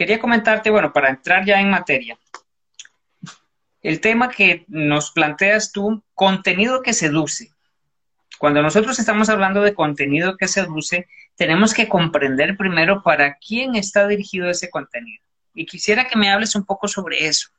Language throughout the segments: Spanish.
quería comentarte, bueno, para entrar ya en materia, el tema que nos planteas tú, contenido que seduce. Cuando nosotros estamos hablando de contenido que seduce, tenemos que comprender primero para quién está dirigido ese contenido. Y quisiera que me hables un poco sobre eso.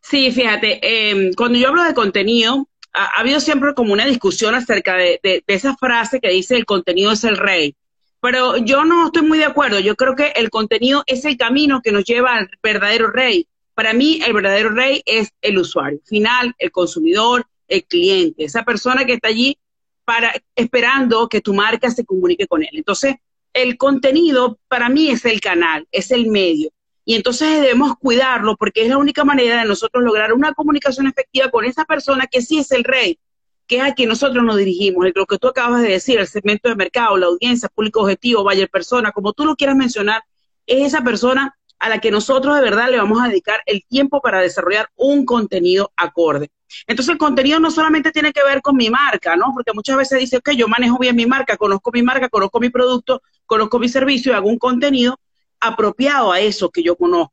Sí, fíjate, em, cuando yo hablo de contenido, ha, habido siempre como una discusión acerca de, de, esa frase que dice el contenido es el rey. Pero yo no estoy muy de acuerdo. Yo creo que el contenido es el camino que nos lleva al verdadero rey. Para mí, el verdadero rey es el usuario final, el consumidor, el cliente, esa persona que está allí para esperando que tu marca se comunique con él. Entonces, el contenido para mí es el canal, es el medio. Y entonces debemos cuidarlo porque es la única manera de nosotros lograr una comunicación efectiva con esa persona que sí es el rey, que es a quien nosotros nos dirigimos. Lo que tú acabas de decir, el segmento de mercado, la audiencia, público objetivo, buyer persona, como tú lo quieras mencionar, es esa persona a la que nosotros de verdad le vamos a dedicar el tiempo para desarrollar un contenido acorde. Entonces el contenido no solamente tiene que ver con mi marca, ¿no? Porque muchas veces dice, ok, yo manejo bien mi marca, conozco mi marca, conozco mi producto, conozco mi servicio y hago un contenido apropiado a eso que yo conozco.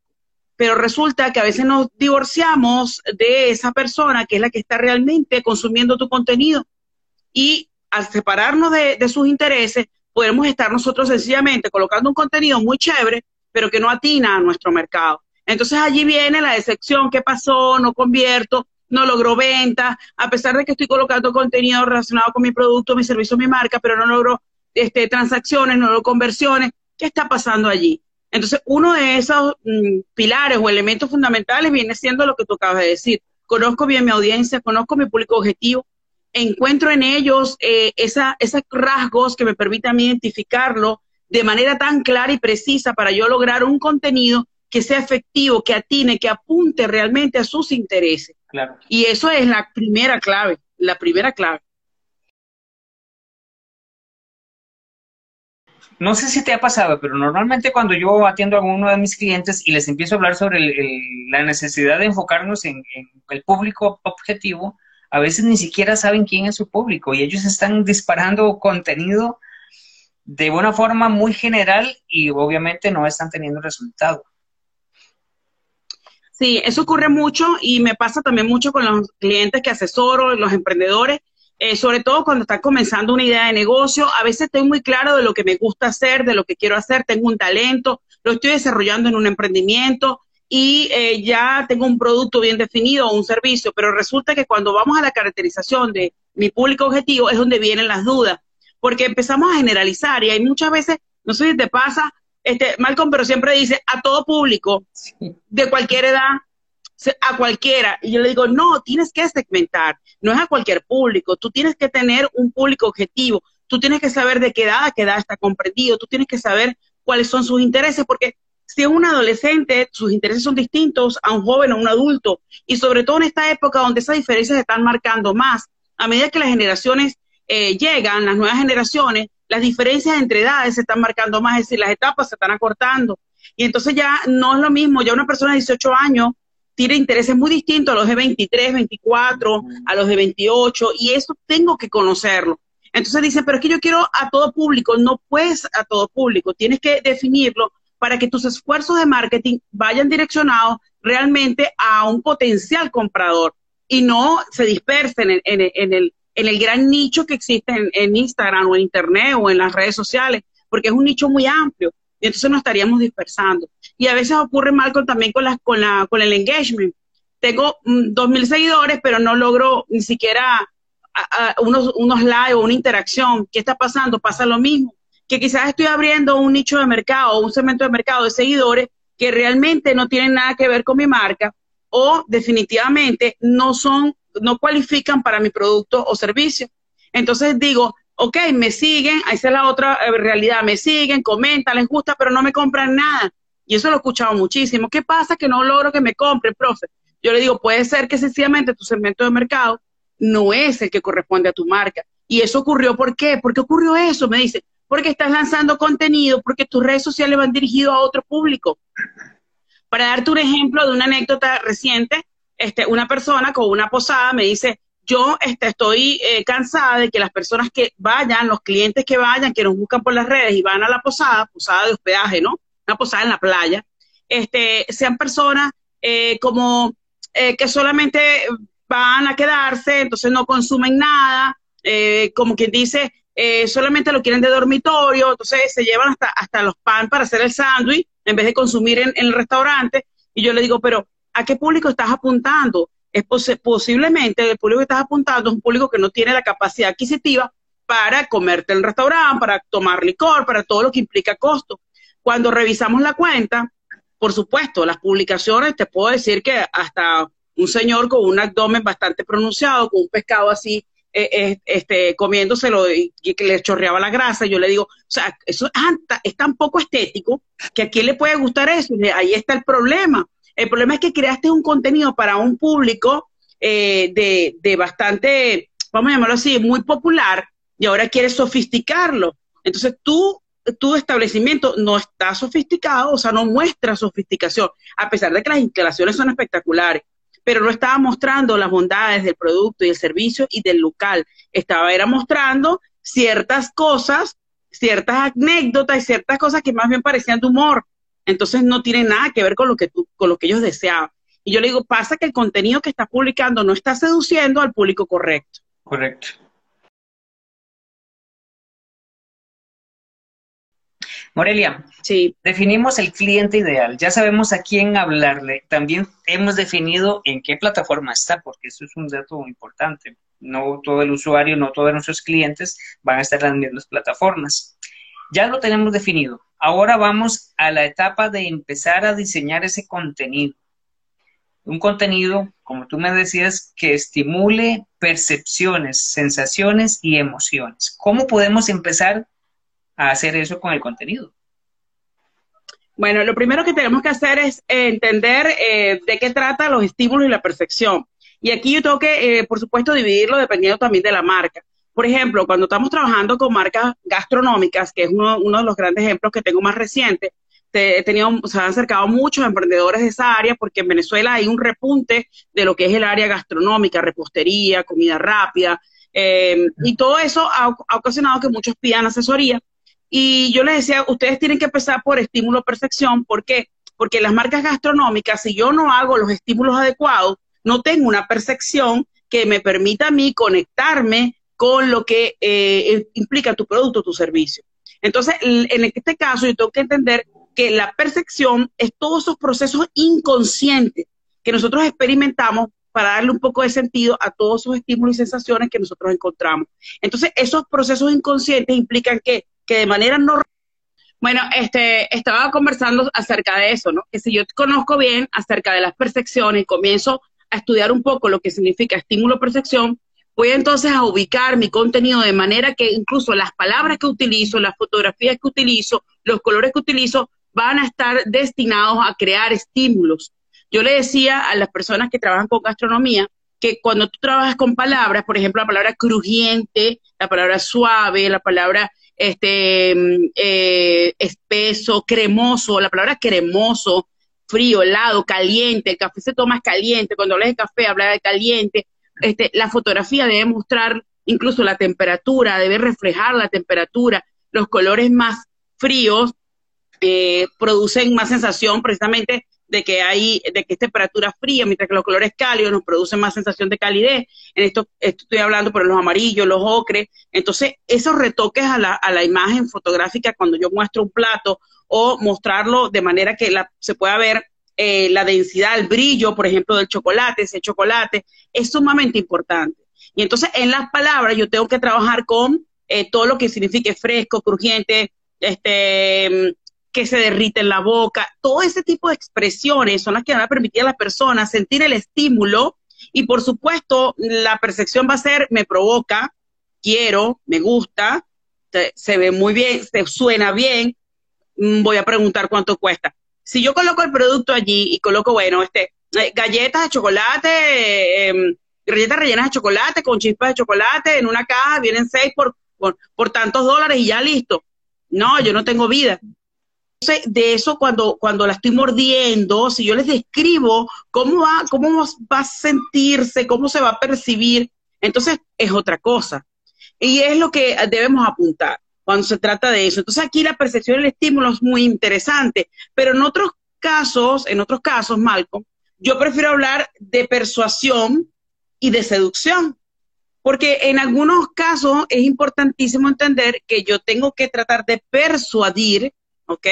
Pero resulta que a veces nos divorciamos de esa persona que es la que está realmente consumiendo tu contenido. Y al separarnos de, sus intereses, podemos estar nosotros sencillamente colocando un contenido muy chévere, pero que no atina a nuestro mercado. Entonces allí viene la decepción, ¿qué pasó? No convierto, no logro ventas, a pesar de que estoy colocando contenido relacionado con mi producto, mi servicio, mi marca, pero no logro este, transacciones, no logro conversiones. ¿Qué está pasando allí? Entonces, uno de esos mm, pilares o elementos fundamentales viene siendo lo que tú acabas de decir. Conozco bien mi audiencia, conozco mi público objetivo, encuentro en ellos eh, esa, esos rasgos que me permitan identificarlo de manera tan clara y precisa para yo lograr un contenido que sea efectivo, que atine, que apunte realmente a sus intereses. Y eso es la primera clave, la primera clave. No sé si te ha pasado, pero normalmente cuando yo atiendo a uno de mis clientes y les empiezo a hablar sobre la necesidad de enfocarnos en, en, el público objetivo, a veces ni siquiera saben quién es su público y ellos están disparando contenido de una forma muy general y obviamente no están teniendo resultado. Sí, eso ocurre mucho y me pasa también mucho con los clientes que asesoro, los emprendedores, eh, sobre todo cuando están comenzando una idea de negocio. A veces estoy muy claro de lo que me gusta hacer, de lo que quiero hacer, tengo un talento, lo estoy desarrollando en un emprendimiento y eh, ya tengo un producto bien definido o un servicio, pero resulta que cuando vamos a la caracterización de mi público objetivo es donde vienen las dudas porque empezamos a generalizar y hay muchas veces, no sé si te pasa, este, Malcolm, pero siempre dice a todo público, de cualquier edad, a cualquiera. Y yo le digo, no, tienes que segmentar, no es a cualquier público, tú tienes que tener un público objetivo, tú tienes que saber de qué edad a qué edad está comprendido, tú tienes que saber cuáles son sus intereses, porque si es un adolescente, sus intereses son distintos a un joven o un adulto, y sobre todo en esta época donde esas diferencias se están marcando más, a medida que las generaciones eh, llegan las nuevas generaciones, las diferencias entre edades se están marcando más, es decir, las etapas se están acortando. Y entonces ya no es lo mismo, ya una persona de 18 años tiene intereses muy distintos a los de 23, 24, a los de 28, y eso tengo que conocerlo. Entonces dice, pero es que yo quiero a todo público, no puedes a todo público, tienes que definirlo para que tus esfuerzos de marketing vayan direccionados realmente a un potencial comprador y no se dispersen en, en el, en el gran nicho que existe en, Instagram o en Internet o en las redes sociales, porque es un nicho muy amplio y entonces nos estaríamos dispersando. Y a veces ocurre mal con, también con, el engagement. Tengo mm, dos mil seguidores, pero no logro ni siquiera unos, unos likes o una interacción. ¿Qué está pasando? Pasa lo mismo. Que quizás estoy abriendo un nicho de mercado o un segmento de mercado de seguidores que realmente no tienen nada que ver con mi marca o definitivamente no son no cualifican para mi producto o servicio. Entonces digo, ok, me siguen, esa es la otra eh, realidad, me siguen, comentan, les gusta, pero no me compran nada. Y eso lo he escuchado muchísimo. ¿Qué pasa que no logro que me compren, profe? Yo le digo, puede ser que sencillamente tu segmento de mercado no es el que corresponde a tu marca. Y eso ocurrió, ¿por qué? ¿Por qué ocurrió eso? Me dice, porque estás lanzando contenido, porque tus redes sociales van dirigidos a otro público. Para darte un ejemplo de una anécdota reciente, este, una persona con una posada me dice, yo este, estoy eh, cansada de que las personas que vayan, los clientes que vayan, que nos buscan por las redes y van a la posada, posada de hospedaje, ¿no? Una posada en la playa, este, sean personas eh, como eh, que solamente van a quedarse, entonces no consumen nada, eh, como quien dice, solamente lo quieren de dormitorio, entonces se llevan hasta, hasta los pan para hacer el sándwich en vez de consumir en, el restaurante. Y yo le digo, pero ¿a qué público estás apuntando? Es posiblemente el público que estás apuntando es un público que no tiene la capacidad adquisitiva para comerte en el restaurante, para tomar licor, para todo lo que implica costo. Cuando revisamos la cuenta, por supuesto, las publicaciones, te puedo decir que hasta un señor con un abdomen bastante pronunciado, con un pescado así, eh, eh, este, comiéndoselo y, que le chorreaba la grasa, yo le digo, o sea, eso es, tan poco estético que a quién le puede gustar eso. ahí está el problema. El problema es que creaste un contenido para un público eh, de, de bastante, vamos a llamarlo así, muy popular, y ahora quieres sofisticarlo. Entonces tú tu establecimiento no está sofisticado, o sea, no muestra sofisticación, a pesar de que las instalaciones son espectaculares, pero no estaba mostrando las bondades del producto y el servicio y del local. Estaba era mostrando ciertas cosas, ciertas anécdotas y ciertas cosas que más bien parecían de humor. Entonces no tiene nada que ver con lo que tú, con lo que ellos deseaban. Y yo le digo, pasa que el contenido que estás publicando no está seduciendo al público correcto. Correcto. Morelia, sí. definimos el cliente ideal, ya sabemos a quién hablarle, también hemos definido en qué plataforma está, porque eso es un dato importante. No todo el usuario, no todos nuestros clientes van a estar en las mismas plataformas. Ya lo tenemos definido. Ahora vamos a la etapa de empezar a diseñar ese contenido. Un contenido, como tú me decías, que estimule percepciones, sensaciones y emociones. ¿Cómo podemos empezar a hacer eso con el contenido? Bueno, lo primero que tenemos que hacer es entender eh, de qué trata los estímulos y la percepción. Y aquí yo tengo que, eh, por supuesto, dividirlo dependiendo también de la marca. Por ejemplo, cuando estamos trabajando con marcas gastronómicas, que es uno, de los grandes ejemplos que tengo más reciente, he tenido, se han acercado muchos emprendedores de esa área porque en Venezuela hay un repunte de lo que es el área gastronómica, repostería, comida rápida, eh, y todo eso ha, ha, ocasionado que muchos pidan asesoría y yo les decía, ustedes tienen que empezar por estímulo percepción. ¿Por qué? Porque las marcas gastronómicas, si yo no hago los estímulos adecuados, no tengo una percepción que me permita a mí conectarme con lo que eh, implica tu producto, tu servicio. Entonces, en este caso, yo tengo que entender que la percepción es todos esos procesos inconscientes que nosotros experimentamos para darle un poco de sentido a todos esos estímulos y sensaciones que nosotros encontramos. Entonces, esos procesos inconscientes implican que que de manera no... Bueno, este, estaba conversando acerca de eso, ¿no? Que si yo conozco bien acerca de las percepciones y comienzo a estudiar un poco lo que significa estímulo-percepción, voy entonces a ubicar mi contenido de manera que incluso las palabras que utilizo, las fotografías que utilizo, los colores que utilizo, van a estar destinados a crear estímulos. Yo le decía a las personas que trabajan con gastronomía que cuando tú trabajas con palabras, por ejemplo, la palabra crujiente, la palabra suave, la palabra este, mm, eh, espeso, cremoso, la palabra cremoso, frío, helado, caliente, el café se toma caliente, cuando hablas de café habla de caliente, este, la fotografía debe mostrar incluso la temperatura, debe reflejar la temperatura, los colores más fríos eh, producen más sensación precisamente de que hay, de que es temperatura fría, mientras que los colores cálidos nos producen más sensación de calidez. En esto, estoy hablando por los amarillos, los ocres. Entonces, esos retoques a la, a la imagen fotográfica cuando yo muestro un plato o mostrarlo de manera que se pueda ver eh, la densidad, el brillo, por ejemplo, del chocolate, ese chocolate, es sumamente importante. Y entonces, en las palabras, yo tengo que trabajar con eh, todo lo que signifique fresco, crujiente, este, que se derrite en la boca, todo ese tipo de expresiones son las que van a permitir a la persona sentir el estímulo y por supuesto la percepción va a ser me provoca, quiero, me gusta, se, ve muy bien, se suena bien, mm, voy a preguntar cuánto cuesta. Si yo coloco el producto allí y coloco, bueno, este, eh, galletas de chocolate, em, galletas rellenas de chocolate con chispas de chocolate en una caja, vienen seis por, por, por tantos dólares y ya listo. No, yo no tengo vida de eso cuando, cuando la estoy mordiendo, si yo les describo cómo va, cómo va a sentirse, cómo se va a percibir, entonces es otra cosa. Y es lo que debemos apuntar. cuando se trata de eso. Entonces aquí la percepción del estímulo es muy interesante, pero en otros casos, en otros casos, Malcolm, yo prefiero hablar de persuasión y de seducción, porque en algunos casos es importantísimo entender que yo tengo que tratar de persuadir, ¿ok?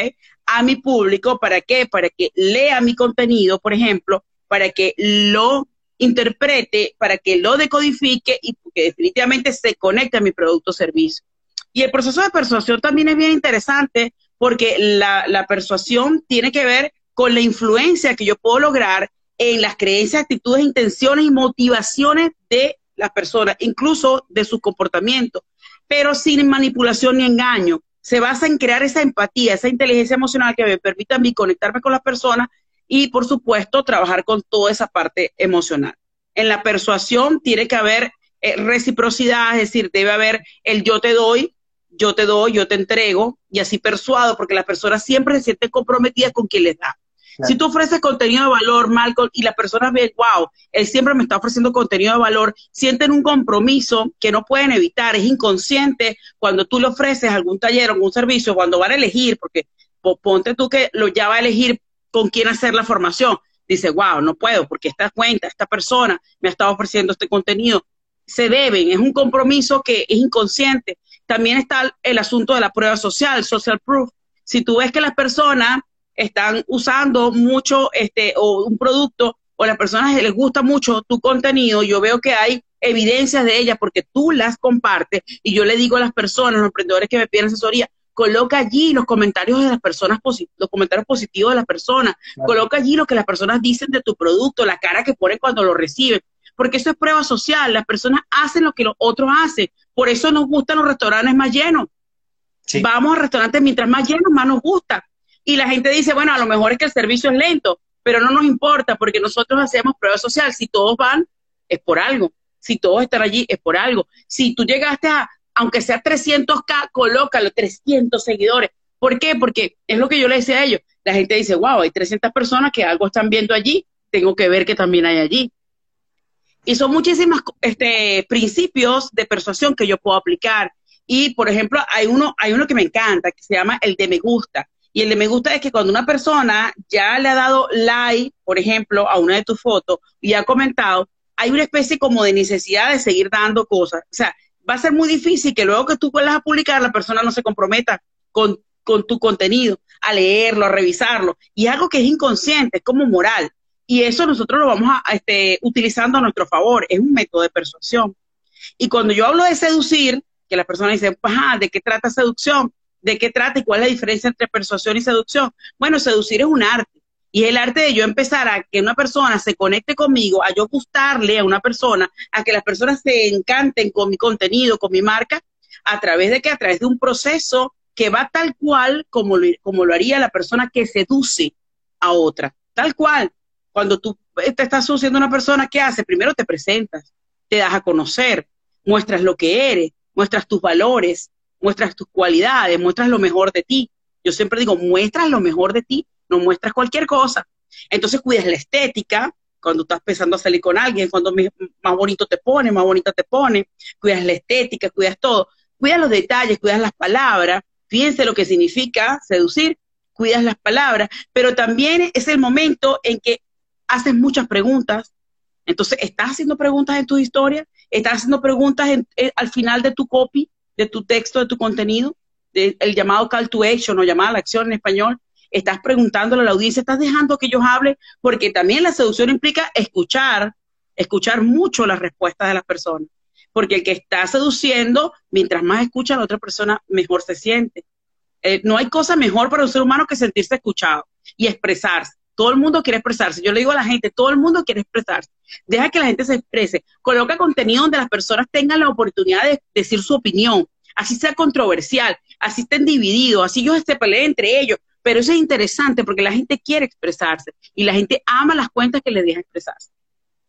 A mi público, ¿para qué? Para que lea mi contenido, por ejemplo, para que lo interprete, para que lo decodifique y que definitivamente se conecte a mi producto o servicio. Y el proceso de persuasión también es bien interesante porque la, persuasión tiene que ver con la influencia que yo puedo lograr en las creencias, actitudes, intenciones y motivaciones de las personas, incluso de su comportamiento, pero sin manipulación ni engaño. Se basa en crear esa empatía, esa inteligencia emocional que me permita a mí conectarme con las personas y, por supuesto, trabajar con toda esa parte emocional. En la persuasión tiene que haber eh, reciprocidad, es decir, debe haber el yo te doy, yo te doy, yo te entrego, y así persuado, porque las personas siempre se sienten comprometidas con quien les da. Si tú ofreces contenido de valor, Malcolm, y las personas ven, wow, él siempre me está ofreciendo contenido de valor, sienten un compromiso que no pueden evitar, es inconsciente cuando tú le ofreces algún taller o algún servicio, cuando van a elegir, porque ponte tú que lo ya va a elegir con quién hacer la formación. Dice, wow, no puedo, porque esta cuenta, esta persona me ha estado ofreciendo este contenido. Se deben, es un compromiso que es inconsciente. También está el asunto de la prueba social, social proof. Si tú ves que las personas están usando mucho este o un producto o las personas les gusta mucho tu contenido, yo veo que hay evidencias de ellas porque tú las compartes y yo le digo a las personas, los emprendedores que me piden asesoría, coloca allí los comentarios de las personas, los comentarios positivos de las personas, coloca allí lo que las personas dicen de tu producto, la cara que ponen cuando lo reciben, porque eso es prueba social, las personas hacen lo que los otros hacen, por eso nos gustan los restaurantes más llenos. Vamos a restaurantes mientras más llenos, más nos gusta. Y la gente dice, bueno, a lo mejor es que el servicio es lento, pero no nos importa porque nosotros hacemos prueba social. Si todos van, es por algo. Si todos están allí, es por algo. Si tú llegaste a, aunque sea 300K, colócalo, 300 seguidores. ¿Por qué? Porque es lo que yo le decía a ellos. La gente dice, wow, hay 300 personas que algo están viendo allí, tengo que ver que también hay allí. Y son muchísimos este, principios de persuasión que yo puedo aplicar. Y, por ejemplo, hay uno, hay uno que me encanta, que se llama el de me gusta. Y el de me gusta es que cuando una persona ya le ha dado like, por ejemplo, a una de tus fotos y ha comentado, hay una especie como de necesidad de seguir dando cosas. O sea, va a ser muy difícil que luego que tú vuelvas a publicar, la persona no se comprometa con, con tu contenido, a leerlo, a revisarlo. Y algo que es inconsciente, es como moral. Y eso nosotros lo vamos a, este, utilizando a nuestro favor. Es un método de persuasión. Y cuando yo hablo de seducir, que las personas dicen, ajá, ¿de qué trata seducción? ¿De qué trata y cuál es la diferencia entre persuasión y seducción? Bueno, seducir es un arte. Y es el arte de yo empezar a que una persona se conecte conmigo, a yo gustarle a una persona, a que las personas se encanten con mi contenido, con mi marca, a través de que a través de un proceso que va tal cual como lo, como lo haría la persona que seduce a otra. Tal cual. Cuando tú te estás seduciendo a una persona, ¿qué hace? Primero te presentas, te das a conocer, muestras lo que eres, muestras tus valores, muestras tus cualidades, muestras lo mejor de ti. Yo siempre digo, muestras lo mejor de ti, no muestras cualquier cosa. Entonces cuidas la estética, cuando estás pensando a salir con alguien, cuando más bonito te pone, más bonita te pone, cuidas la estética, cuidas todo, cuidas los detalles, cuidas las palabras, fíjense lo que significa seducir, cuidas las palabras, pero también es el momento en que haces muchas preguntas. Entonces, estás haciendo preguntas en tu historia, estás haciendo preguntas eh, al final de tu copy, de tu texto, de tu contenido, el llamado call to action o llamada a la acción en español, estás preguntándole a la audiencia, estás dejando que ellos hablen, porque también la seducción implica escuchar, escuchar mucho las respuestas de las personas, porque el que está seduciendo, mientras más escucha a la otra persona, mejor se siente. Eh, no hay cosa mejor para un ser humano que sentirse escuchado y expresarse. Todo el mundo quiere expresarse. Yo le digo a la gente, todo el mundo quiere expresarse. Deja que la gente se exprese. Coloca contenido donde las personas tengan la oportunidad de decir su opinión. Así sea controversial, así estén divididos, así ellos se peleen entre ellos. Pero eso es interesante porque la gente quiere expresarse y la gente ama las cuentas que le dejan expresarse.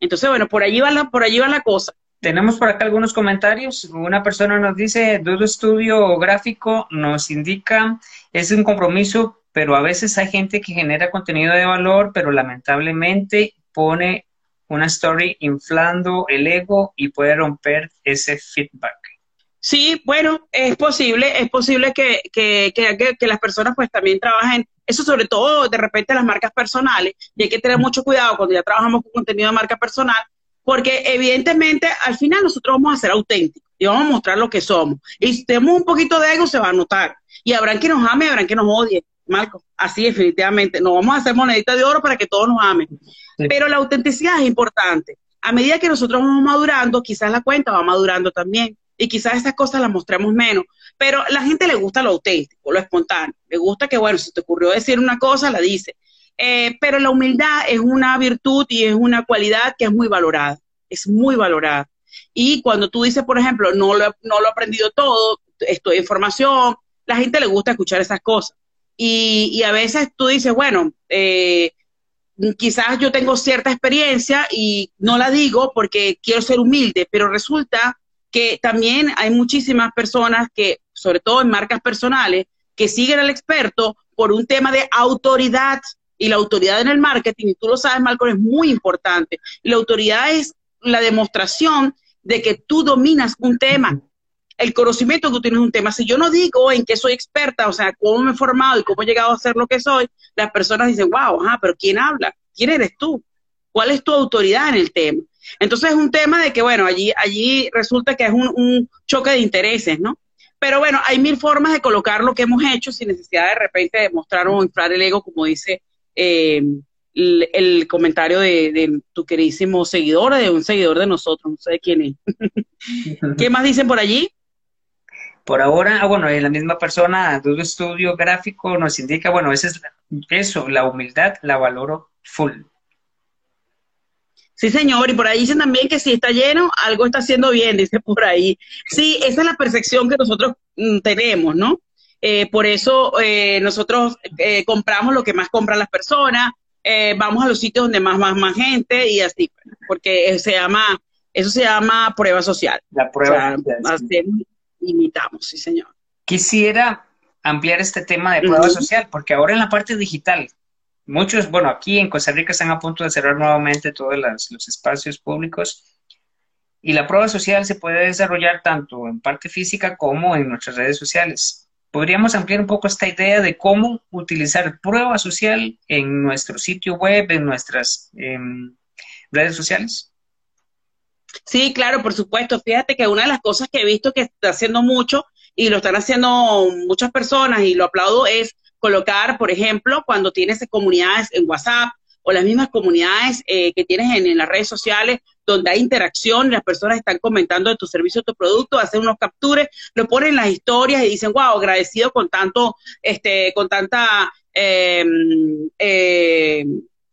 Entonces, bueno, por allí va la, por allí va la cosa. Tenemos por acá algunos comentarios. Una persona nos dice, Dudo Estudio Gráfico nos indica, es un compromiso pero a veces hay gente que genera contenido de valor, pero lamentablemente pone una story inflando el ego y puede romper ese feedback. Sí, bueno, es posible, es posible que, que, que, las personas pues también trabajen, eso sobre todo de repente las marcas personales, y hay que tener mucho cuidado cuando ya trabajamos con contenido de marca personal, porque evidentemente al final nosotros vamos a ser auténticos y vamos a mostrar lo que somos. Y si tenemos un poquito de ego, se va a notar. Y habrán que nos ame habrán que nos odie, Marco. Así definitivamente. No vamos a hacer monedita de oro para que todos nos amen. Pero la autenticidad es importante. A medida que nosotros vamos madurando, quizás la cuenta va madurando también y quizás esas cosas las mostremos menos, pero a la gente le gusta lo auténtico, lo espontáneo, le gusta que, bueno, si te ocurrió decir una cosa, la dice. Eh, pero la humildad es una virtud y es una cualidad que es muy valorada, es muy valorada. Y cuando tú dices, por ejemplo, no lo, no lo he aprendido todo, estoy en formación, la gente le gusta escuchar esas cosas. Y, y a veces tú dices, bueno, eh, quizás yo tengo cierta experiencia y no la digo porque quiero ser humilde, pero resulta que también hay muchísimas personas que, sobre todo en marcas personales, que siguen al experto por un tema de autoridad. Y la autoridad en el marketing, y tú lo sabes, Malcolm, es muy importante. La autoridad es la demostración de que tú dominas un tema, el conocimiento que tú tienes un tema. Si yo no digo en qué soy experta, o sea, cómo me he formado y cómo he llegado a ser lo que soy, las personas dicen, wow, ajá, pero ¿quién habla? ¿Quién eres tú? ¿Cuál es tu autoridad en el tema? Entonces es un tema de que, bueno, allí, allí resulta que es un, choque de intereses, ¿no? Pero bueno, hay mil formas de colocar lo que hemos hecho sin necesidad de repente de mostrar o inflar el ego, como dice eh, el, comentario de, tu queridísimo seguidor, de un seguidor de nosotros, no sé de quién es. ¿Qué más dicen por allí? Por ahora, ah, bueno, la misma persona, Dudo Estudio Gráfico, nos indica, bueno, eso es eso, la humildad la valoro full. Sí, señor, y por ahí dicen también que si está lleno, algo está haciendo bien, dice por ahí. Sí, esa es la percepción que nosotros mm, tenemos, ¿no? Eh, por eso eh, nosotros eh, compramos lo que más compran las personas, vamos a los sitios donde más, más, más gente y así, porque se llama, eso se llama prueba social. La prueba social. Imitamos, sí, señor. Quisiera ampliar este tema de prueba social, porque ahora en la parte digital, Muchos, bueno, aquí en Costa Rica están a punto de cerrar nuevamente todos los espacios públicos y la prueba social se puede desarrollar tanto en parte física como en nuestras redes sociales. ¿Podríamos ampliar un poco esta idea de cómo utilizar prueba social en nuestro sitio web, en nuestras em, redes sociales? Sí, claro, por supuesto. Fíjate que una de las cosas que he visto que está haciendo mucho y lo están haciendo muchas personas y lo aplaudo es colocar, por ejemplo, cuando tienes comunidades en WhatsApp o las mismas comunidades eh, que tienes en, las redes sociales donde hay interacción, las personas están comentando de tu servicio, de tu producto, hacen unos captures, lo ponen en las historias y dicen, wow, agradecido con tanto, este, con tanta, eh, eh,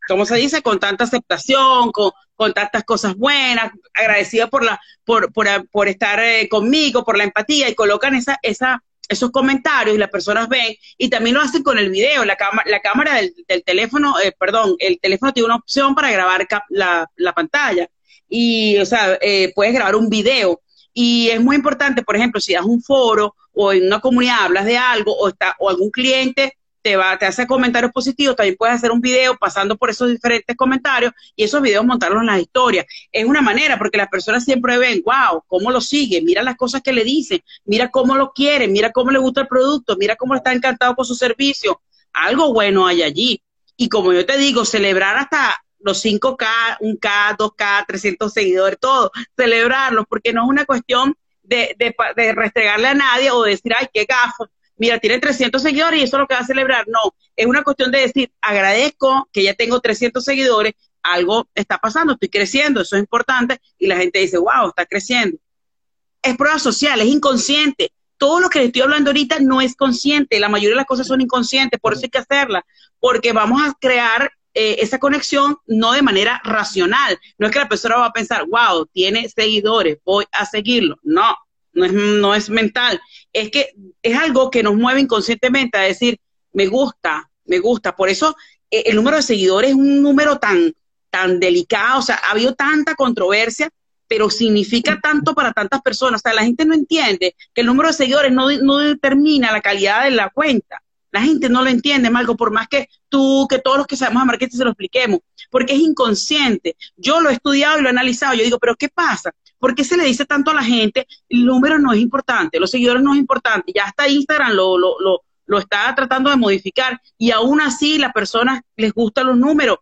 ¿cómo se dice? Con tanta aceptación, con, con tantas cosas buenas, agradecido por la, por, por, por estar eh, conmigo, por la empatía, y colocan esa, esa, esos comentarios y las personas ven y también lo hacen con el video. La, la cámara del, teléfono, eh, perdón, el teléfono tiene una opción para grabar la, la, pantalla y, o sea, eh, puedes grabar un video. Y es muy importante, por ejemplo, si das un foro o en una comunidad hablas de algo o, está, o algún cliente te, va, te hace comentarios positivos, también puedes hacer un video pasando por esos diferentes comentarios y esos videos montarlos en las historias. Es una manera, porque las personas siempre ven, wow, cómo lo sigue, mira las cosas que le dicen, mira cómo lo quiere, mira cómo le gusta el producto, mira cómo está encantado con su servicio. Algo bueno hay allí. Y como yo te digo, celebrar hasta los 5K, 1K, 2K, 300 seguidores, todo, celebrarlos, porque no es una cuestión de, de, de restregarle a nadie o decir, ay, qué gafo, mira, tiene 300 seguidores y eso es lo que va a celebrar. No, es una cuestión de decir, agradezco que ya tengo 300 seguidores, algo está pasando, estoy creciendo, eso es importante, y la gente dice, wow, está creciendo. Es prueba social, es inconsciente. Todo lo que le estoy hablando ahorita no es consciente, la mayoría de las cosas son inconscientes, por eso hay que hacerla, porque vamos a crear eh, esa conexión no de manera racional. No es que la persona va a pensar, wow, tiene seguidores, voy a seguirlo. No, no es, no es mental, es que es algo que nos mueve inconscientemente a decir, me gusta, me gusta. Por eso eh, el número de seguidores es un número tan, tan delicado, o sea, ha habido tanta controversia, pero significa tanto para tantas personas. O sea, la gente no entiende que el número de seguidores no, no determina la calidad de la cuenta. La gente no lo entiende, Marco, por más que tú, que todos los que sabemos de marketing se lo expliquemos, porque es inconsciente. Yo lo he estudiado y lo he analizado. Yo digo, pero ¿qué pasa? ¿Por qué se le dice tanto a la gente, el número no es importante, los seguidores no es importante? Ya hasta Instagram lo, lo, lo, lo está tratando de modificar y aún así las personas les gustan los números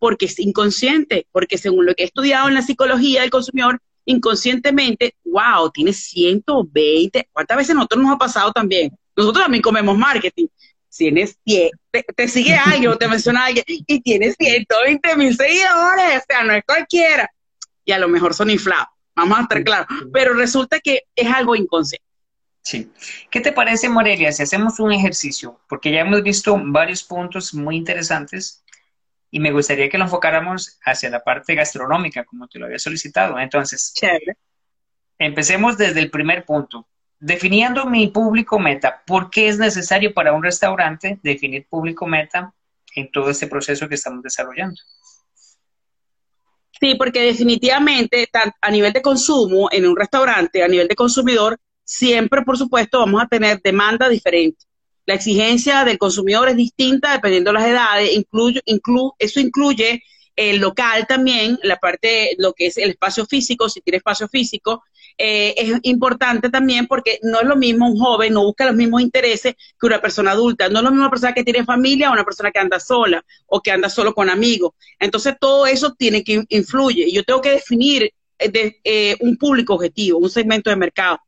porque es inconsciente, porque según lo que he estudiado en la psicología del consumidor, inconscientemente, wow, tiene 120, ¿cuántas veces nosotros nos ha pasado también? Nosotros también comemos marketing. Tienes, te, te sigue alguien o te menciona alguien y tienes 120 mil seguidores, o sea, no es cualquiera. Y a lo mejor son inflados, vamos a estar claros. Pero resulta que es algo inconsciente. Sí. ¿Qué te parece, Morelia, si hacemos un ejercicio? Porque ya hemos visto varios puntos muy interesantes y me gustaría que lo enfocáramos hacia la parte gastronómica, como te lo había solicitado. Entonces, empecemos desde el primer punto. Definiendo mi público meta, ¿por qué es necesario para un restaurante definir público meta en todo este proceso que estamos desarrollando? Sí, porque definitivamente a nivel de consumo en un restaurante, a nivel de consumidor, siempre, por supuesto, vamos a tener demanda diferente. La exigencia del consumidor es distinta dependiendo de las edades, incluye, eso incluye el local también, la parte, lo que es el espacio físico, si tiene espacio físico, eh, es importante también porque no es lo mismo un joven, no busca los mismos intereses que una persona adulta, no es lo mismo una persona que tiene familia o una persona que anda sola o que anda solo con amigos. Entonces todo eso tiene que influye. Yo tengo que definir eh, eh, un público objetivo, un segmento de mercado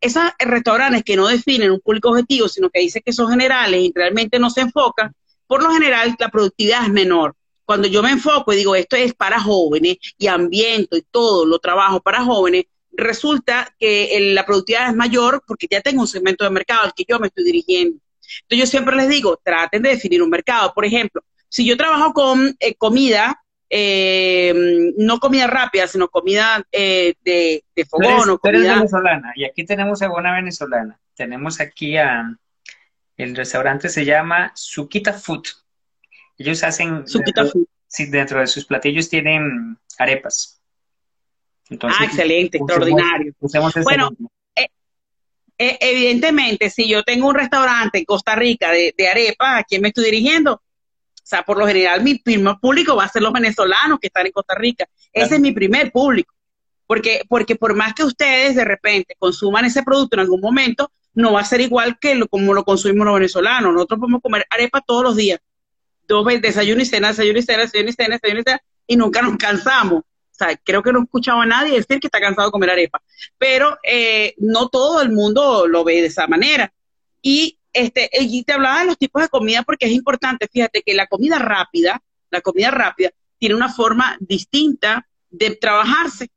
esos restaurantes que no definen un público objetivo, sino que dicen que son generales y realmente no se enfocan, por lo general la productividad es menor. Cuando yo me enfoco y digo esto es para jóvenes y ambiente y todo lo trabajo para jóvenes, resulta que la productividad es mayor porque ya tengo un segmento de mercado al que yo me estoy dirigiendo. Entonces yo siempre les digo, traten de definir un mercado. Por ejemplo, si yo trabajo con eh, comida, eh, no comida rápida, sino comida eh, de, fogón o comida... venezolana, y aquí tenemos a buena venezolana. Tenemos aquí a... El restaurante se llama Suquita Food. Ellos hacen... Sí, dentro de sus platillos tienen arepas. ah, excelente, extraordinario. bueno, eh, evidentemente, si yo tengo un restaurante en Costa Rica de, de arepas, ¿a quién me estoy dirigiendo? O sea, por lo general mi primer público va a ser los venezolanos que están en Costa Rica. Ese es mi primer público. Porque, porque por más que ustedes de repente consuman ese producto en algún momento, no va a ser igual que lo, como lo consumimos los venezolanos. Nosotros podemos comer arepa todos los días. Veces, desayuno y cena, desayuno y cena, desayuno y cena, desayuno y cena, y nunca nos cansamos. O sea, creo que no he escuchado a nadie decir que está cansado de comer arepa. Pero eh, no todo el mundo lo ve de esa manera. Y este, y te hablaba de los tipos de comida porque es importante, fíjate que la comida rápida, la comida rápida, tiene una forma distinta de trabajarse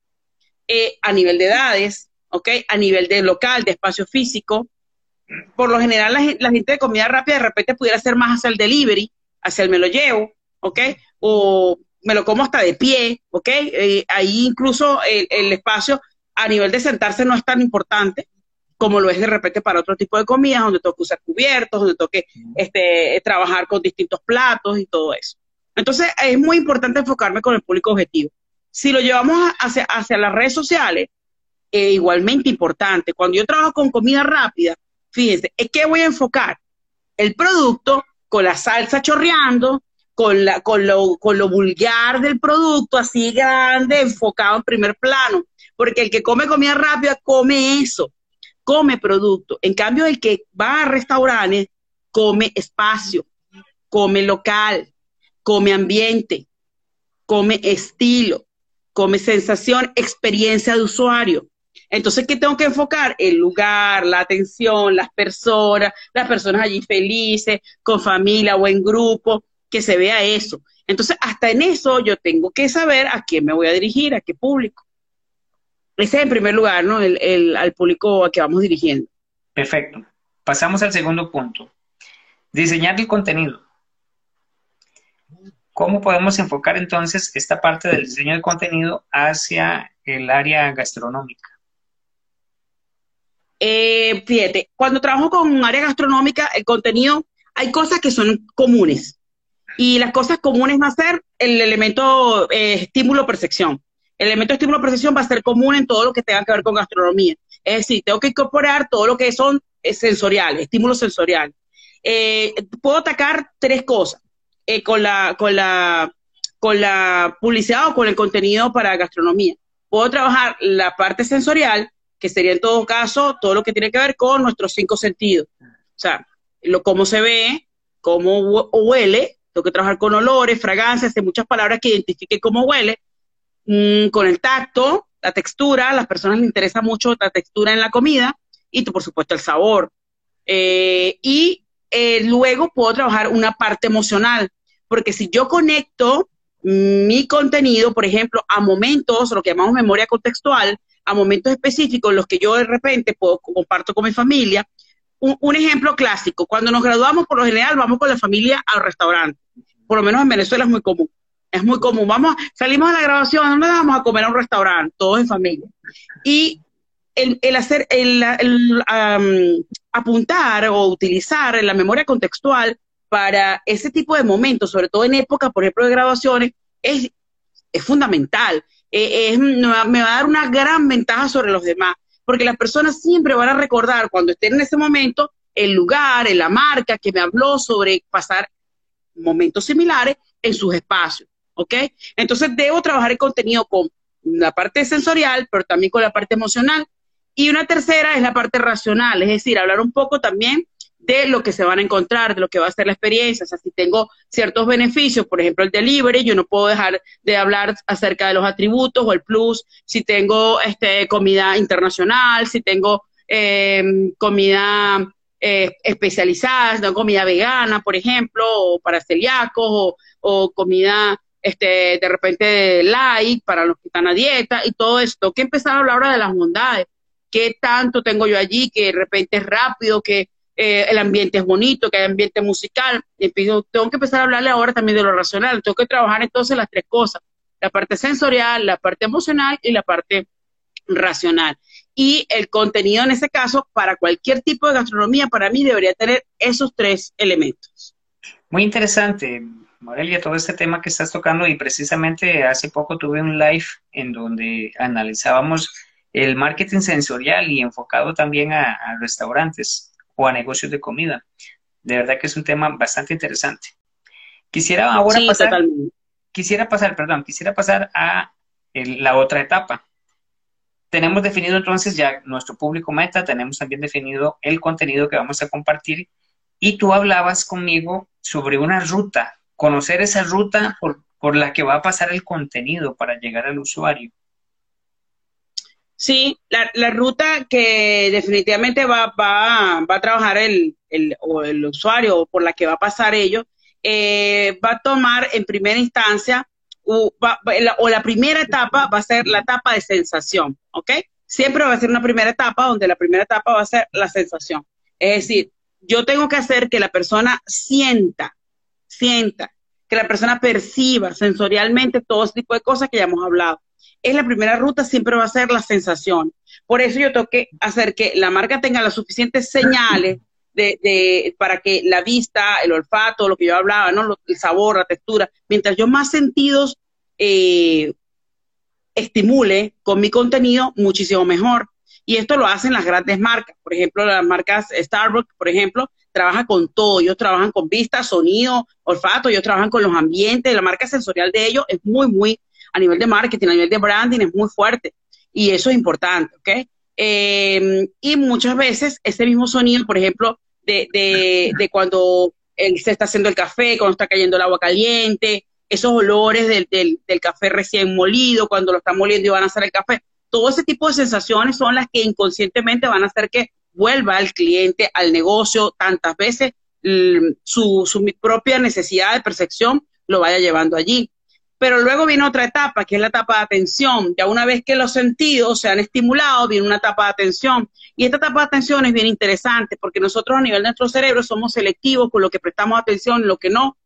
eh, a nivel de edades, ¿ok? A nivel de local, de espacio físico. Por lo general, la, gente de comida rápida de repente pudiera ser más hacia el delivery, hacia el me lo llevo, ¿ok? O me lo como hasta de pie, ¿ok? Eh, ahí incluso el espacio a nivel de sentarse no es tan importante, como lo es de repente para otro tipo de comidas, donde tengo que usar cubiertos, donde tengo que este, trabajar con distintos platos y todo eso. Entonces, es muy importante enfocarme con el público objetivo. Si lo llevamos hacia, hacia las redes sociales, es igualmente importante. Cuando yo trabajo con comida rápida, fíjense, es que voy a enfocar el producto con la salsa chorreando, con, la, con, lo, con lo vulgar del producto, así grande, enfocado en primer plano. Porque el que come comida rápida come eso come producto. En cambio, el que va a restaurantes come espacio, come local, come ambiente, come estilo, come sensación, experiencia de usuario. Entonces, ¿qué tengo que enfocar? El lugar, la atención, las personas, las personas allí felices, con familia o en grupo, que se vea eso. Entonces, hasta en eso yo tengo que saber a quién me voy a dirigir, a qué público. Ese es en primer lugar, ¿no? El, al público a que vamos dirigiendo. Perfecto. Pasamos al segundo punto. Diseñar el contenido. ¿Cómo podemos enfocar entonces esta parte del diseño del contenido hacia el área gastronómica? Eh, fíjate, cuando trabajo con un área gastronómica, el contenido, hay cosas que son comunes. Y las cosas comunes va a ser el elemento eh, estímulo-percepción. El elemento de estímulo percepción va a ser común en todo lo que tenga que ver con gastronomía. Es decir, tengo que incorporar todo lo que son eh, sensoriales, estímulos sensoriales. Eh, puedo atacar tres cosas eh, con, la, con, la, con la publicidad o con el contenido para gastronomía. puedo trabajar la parte sensorial, que sería en todo caso todo lo que tiene que ver con nuestros cinco sentidos. O sea, lo, cómo se ve, cómo huele, tengo que trabajar con olores, fragancias, hay muchas palabras que identifiquen cómo huele, mm, con el tacto, la textura, a las personas les interesa mucho la textura en la comida y por supuesto el sabor. Eh, y eh, luego puedo trabajar una parte emocional, porque si yo conecto mi contenido, por ejemplo, a momentos, lo que llamamos memoria contextual, a momentos específicos los que yo de repente puedo, comparto con mi familia. Un, ejemplo clásico, cuando nos graduamos, por lo general, vamos con la familia al restaurante. Por lo menos en Venezuela es muy común. Es muy común. Vamos, salimos a la grabación, ¿dónde vamos a comer a un restaurante? Todos en familia. Y el, hacer, el, apuntar o utilizar la memoria contextual para ese tipo de momentos, sobre todo en época, por ejemplo, de graduaciones, es, es fundamental. Eh, me, va, a dar una gran ventaja sobre los demás, porque las personas siempre van a recordar cuando estén en ese momento el lugar, la marca que me habló sobre pasar momentos similares en sus espacios, ¿ok? Entonces debo trabajar el contenido con la parte sensorial, pero también con la parte emocional. Y una tercera es la parte racional, es decir, hablar un poco también de lo que se van a encontrar, de lo que va a ser la experiencia. O sea, si tengo ciertos beneficios, por ejemplo, el delivery, yo no puedo dejar de hablar acerca de los atributos o el plus. Si tengo este, comida internacional, si tengo em, comida eh, especializada, comida vegana, por ejemplo, o para celíacos, o, comida este, de repente light para los que están a dieta y todo esto. que empezar a hablar ahora de las bondades. ¿Qué tanto tengo yo allí que de repente es rápido, que eh, el ambiente es bonito, que hay ambiente musical. tengo que empezar a hablarle ahora también de lo racional. Tengo que trabajar entonces las tres cosas, la parte sensorial, la parte emocional y la parte racional. Y el contenido en ese caso, para cualquier tipo de gastronomía, para mí debería tener esos tres elementos. Muy interesante, Morelia, todo este tema que estás tocando y precisamente hace poco tuve un live en donde analizábamos el marketing sensorial y enfocado también a restaurantes o a negocios de comida. De verdad que es un tema bastante interesante. Quisiera ahora pasar, quisiera pasar, perdón, quisiera pasar a la otra etapa. Tenemos definido entonces ya nuestro público meta, tenemos también definido el contenido que vamos a compartir y tú hablabas conmigo sobre una ruta, conocer esa ruta por, por la que va a pasar el contenido para llegar al usuario. Sí, la, ruta que definitivamente va, a trabajar el, el, o el usuario por la que va a pasar ellos, eh, va a tomar en primera instancia o, la, o la primera etapa va a ser la etapa de sensación, ¿ok? Siempre va a ser una primera etapa donde la primera etapa va a ser la sensación. Es decir, yo tengo que hacer que la persona sienta, sienta, que la persona perciba sensorialmente todo ese tipo de cosas que ya hemos hablado es la primera ruta, siempre va a ser la sensación. Por eso yo tengo que hacer que la marca tenga las suficientes señales de, para que la vista, el olfato, lo que yo hablaba, ¿no? el sabor, la textura, mientras yo más sentidos eh, estimule con mi contenido, muchísimo mejor. Y esto lo hacen las grandes marcas. Por ejemplo, las marcas Starbucks, por ejemplo, trabajan con todo. Ellos trabajan con vista, sonido, olfato, ellos trabajan con los ambientes. La marca sensorial de ellos es muy, muy a nivel de marketing, a nivel de branding es muy fuerte y eso es importante, ¿ok? Eh, y muchas veces ese mismo sonido, por ejemplo, de, de, cuando se está haciendo el café, cuando está cayendo el agua caliente, esos olores del, del, café recién molido, cuando lo están moliendo y van a hacer el café, todo ese tipo de sensaciones son las que inconscientemente van a hacer que vuelva el cliente al negocio tantas veces, su, su propia necesidad de percepción lo vaya llevando allí. Pero luego viene otra etapa, que es la etapa de atención. Ya una vez que los sentidos se han estimulado, viene una etapa de atención. Y esta etapa de atención es bien interesante porque nosotros a nivel de nuestro cerebro somos selectivos con lo que prestamos atención y lo que no.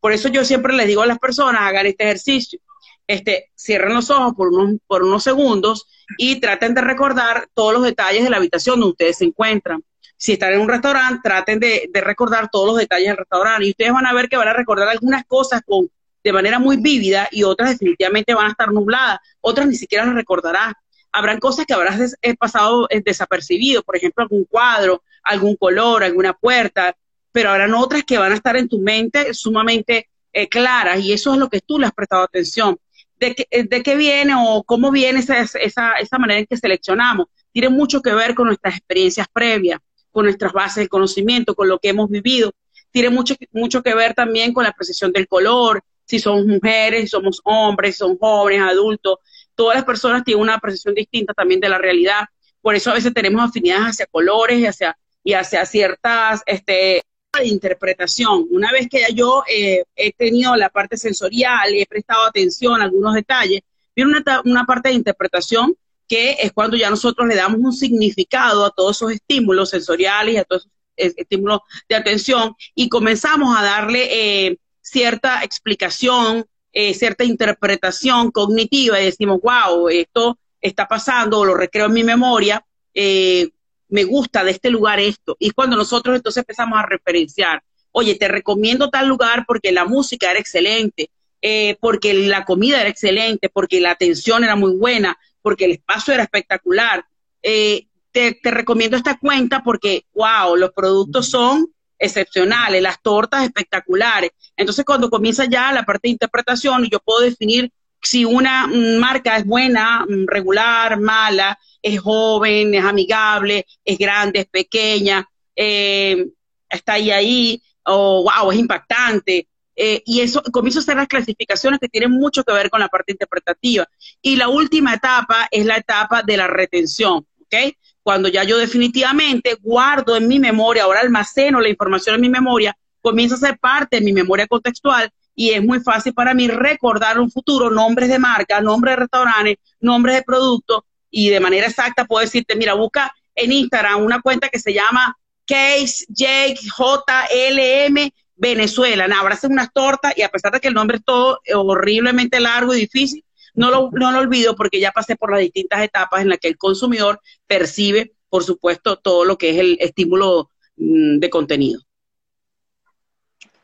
Por eso yo siempre les digo a las personas, hagan este ejercicio. Este, cierren los ojos por unos, por unos segundos y traten de recordar todos los detalles de la habitación donde ustedes se encuentran. Si están en un restaurante, traten de, de recordar todos los detalles del restaurante y ustedes van a ver que van a recordar algunas cosas con de manera muy vívida y otras definitivamente van a estar nubladas, otras ni siquiera las recordarás. Habrán cosas que habrás eh, pasado eh, desapercibido, por ejemplo, algún cuadro, algún color, alguna puerta, pero habrán otras que van a estar en tu mente sumamente eh, claras y eso es lo que tú le has prestado atención. de, de qué viene o cómo viene esa, esa, esa manera en que seleccionamos. Tiene mucho que ver con nuestras experiencias previas, con nuestras bases de conocimiento, con lo que hemos vivido. Tiene mucho, mucho que ver también con la precisión del color, si somos mujeres, si somos hombres, si son jóvenes, adultos. Todas las personas tienen una percepción distinta también de la realidad. Por eso a veces tenemos afinidades hacia colores y hacia, y hacia ciertas este, interpretación. Una vez que yo eh, he tenido la parte sensorial y he prestado atención a algunos detalles, viene una, una parte de interpretación que es cuando ya nosotros le damos un significado a todos esos estímulos sensoriales y a todos esos estímulos de atención y comenzamos a darle eh, cierta explicación, eh, cierta interpretación cognitiva y decimos, wow, esto está pasando o lo recreo en mi memoria, eh, me gusta de este lugar esto. Y cuando nosotros entonces empezamos a referenciar, oye, te recomiendo tal lugar porque la música era excelente, eh, porque la comida era excelente, porque la atención era muy buena, porque el espacio era espectacular. te, te recomiendo esta cuenta porque, wow, los productos son excepcionales, las tortas espectaculares. Entonces, cuando comienza ya la parte de interpretación, yo puedo definir si una marca es buena, mm, regular, mala, es joven, es amigable, es grande, es pequeña, eh, está ahí ahí, o wow, es impactante. Eh, y eso comienzo a hacer las clasificaciones que tienen mucho que ver con la parte interpretativa. Y la última etapa es la etapa de la retención, ¿ok? Cuando ya yo definitivamente guardo en mi memoria, ahora almaceno la información en mi memoria, comienza a ser parte de mi memoria contextual y es muy fácil para mí recordar un futuro nombres de marca, nombres de restaurantes, nombres de productos y de manera exacta puedo decirte, mira, busca en Instagram una cuenta que se llama Case Jake JLM Venezuela. Nah, unas tortas y a pesar de que el nombre es todo horriblemente largo y difícil, no lo, no lo olvido porque ya pasé por las distintas etapas en las que el consumidor percibe, por supuesto, todo lo que es el estímulo mm, de contenido.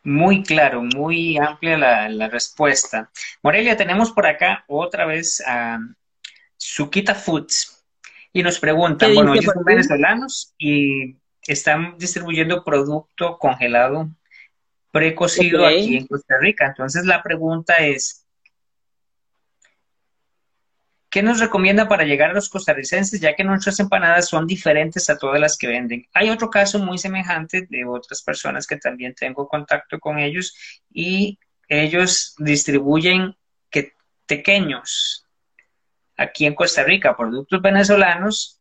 Muy claro, muy amplia la, respuesta. Morelia, tenemos por acá otra vez a Suquita Foods y nos preguntan, bueno, ellos son venezolanos y están distribuyendo producto congelado precocido aquí en Costa Rica. Entonces la pregunta es, ¿Qué nos recomienda para llegar a los costarricenses, ya que nuestras empanadas son diferentes a todas las que venden? Hay otro caso muy semejante de otras personas que también tengo contacto con ellos y ellos distribuyen que pequeños aquí en Costa Rica, productos venezolanos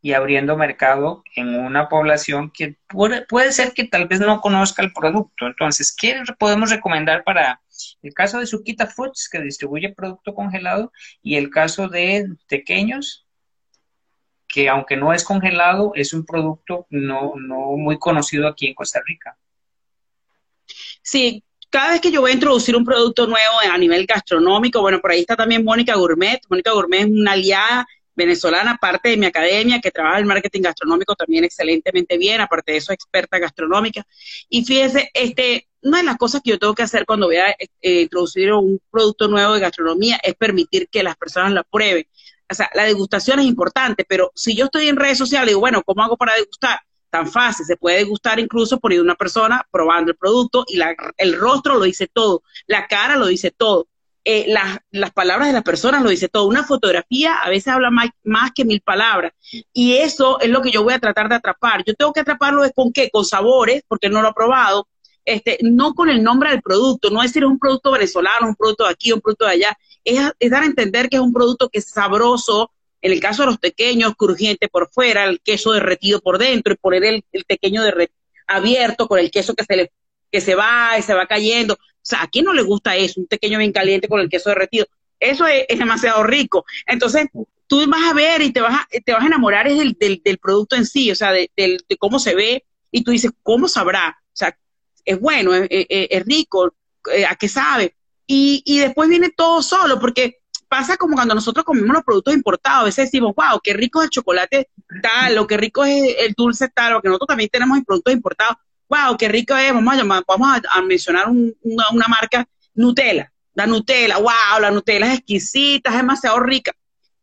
y abriendo mercado en una población que puede, ser que tal vez no conozca el producto. Entonces, ¿qué podemos recomendar para el caso de Suquita Foods, que distribuye producto congelado, y el caso de Pequeños, que aunque no es congelado, es un producto no, no muy conocido aquí en Costa Rica? Sí, cada vez que yo voy a introducir un producto nuevo a nivel gastronómico, bueno, por ahí está también Mónica Gourmet. Mónica Gourmet es una aliada venezolana, parte de mi academia, que trabaja el marketing gastronómico también excelentemente bien, aparte de eso, experta gastronómica. Y fíjese, este, una de las cosas que yo tengo que hacer cuando voy a eh, introducir un producto nuevo de gastronomía es permitir que las personas la prueben. O sea, la degustación es importante, pero si yo estoy en redes sociales, digo, bueno, ¿cómo hago para degustar? Tan fácil, se puede degustar incluso por una persona probando el producto y la, el rostro lo dice todo, la cara lo dice todo. Eh, las, palabras de las personas lo dice todo. Una fotografía a veces habla más, más, que mil palabras. Y eso es lo que yo voy a tratar de atrapar. Yo tengo que atraparlo con qué? Con sabores, porque no lo he probado. Este, no con el nombre del producto, no decir es un producto venezolano, un producto de aquí, un producto de allá. Es, dar a entender que es un producto que es sabroso, en el caso de los pequeños, crujiente por fuera, el queso derretido por dentro, y poner el, el pequeño abierto con el queso que se le que se va y se va cayendo. O sea, ¿a quién no le gusta eso? Un pequeño bien caliente con el queso derretido. Eso es, demasiado rico. Entonces, tú vas a ver y te vas a, te vas a enamorar del, del, producto en sí, o sea, de, cómo se ve, y tú dices, ¿cómo sabrá? O sea, es bueno, es, rico, eh, ¿a qué sabe? Y, y después viene todo solo, porque pasa como cuando nosotros comemos los productos importados, a veces decimos, wow, qué rico es el chocolate tal, o qué rico es el dulce tal, porque nosotros también tenemos productos importados, wow, qué rico es, vamos a, llamar, vamos a, mencionar una, marca Nutella, la Nutella, wow, la Nutella es exquisita, es demasiado rica.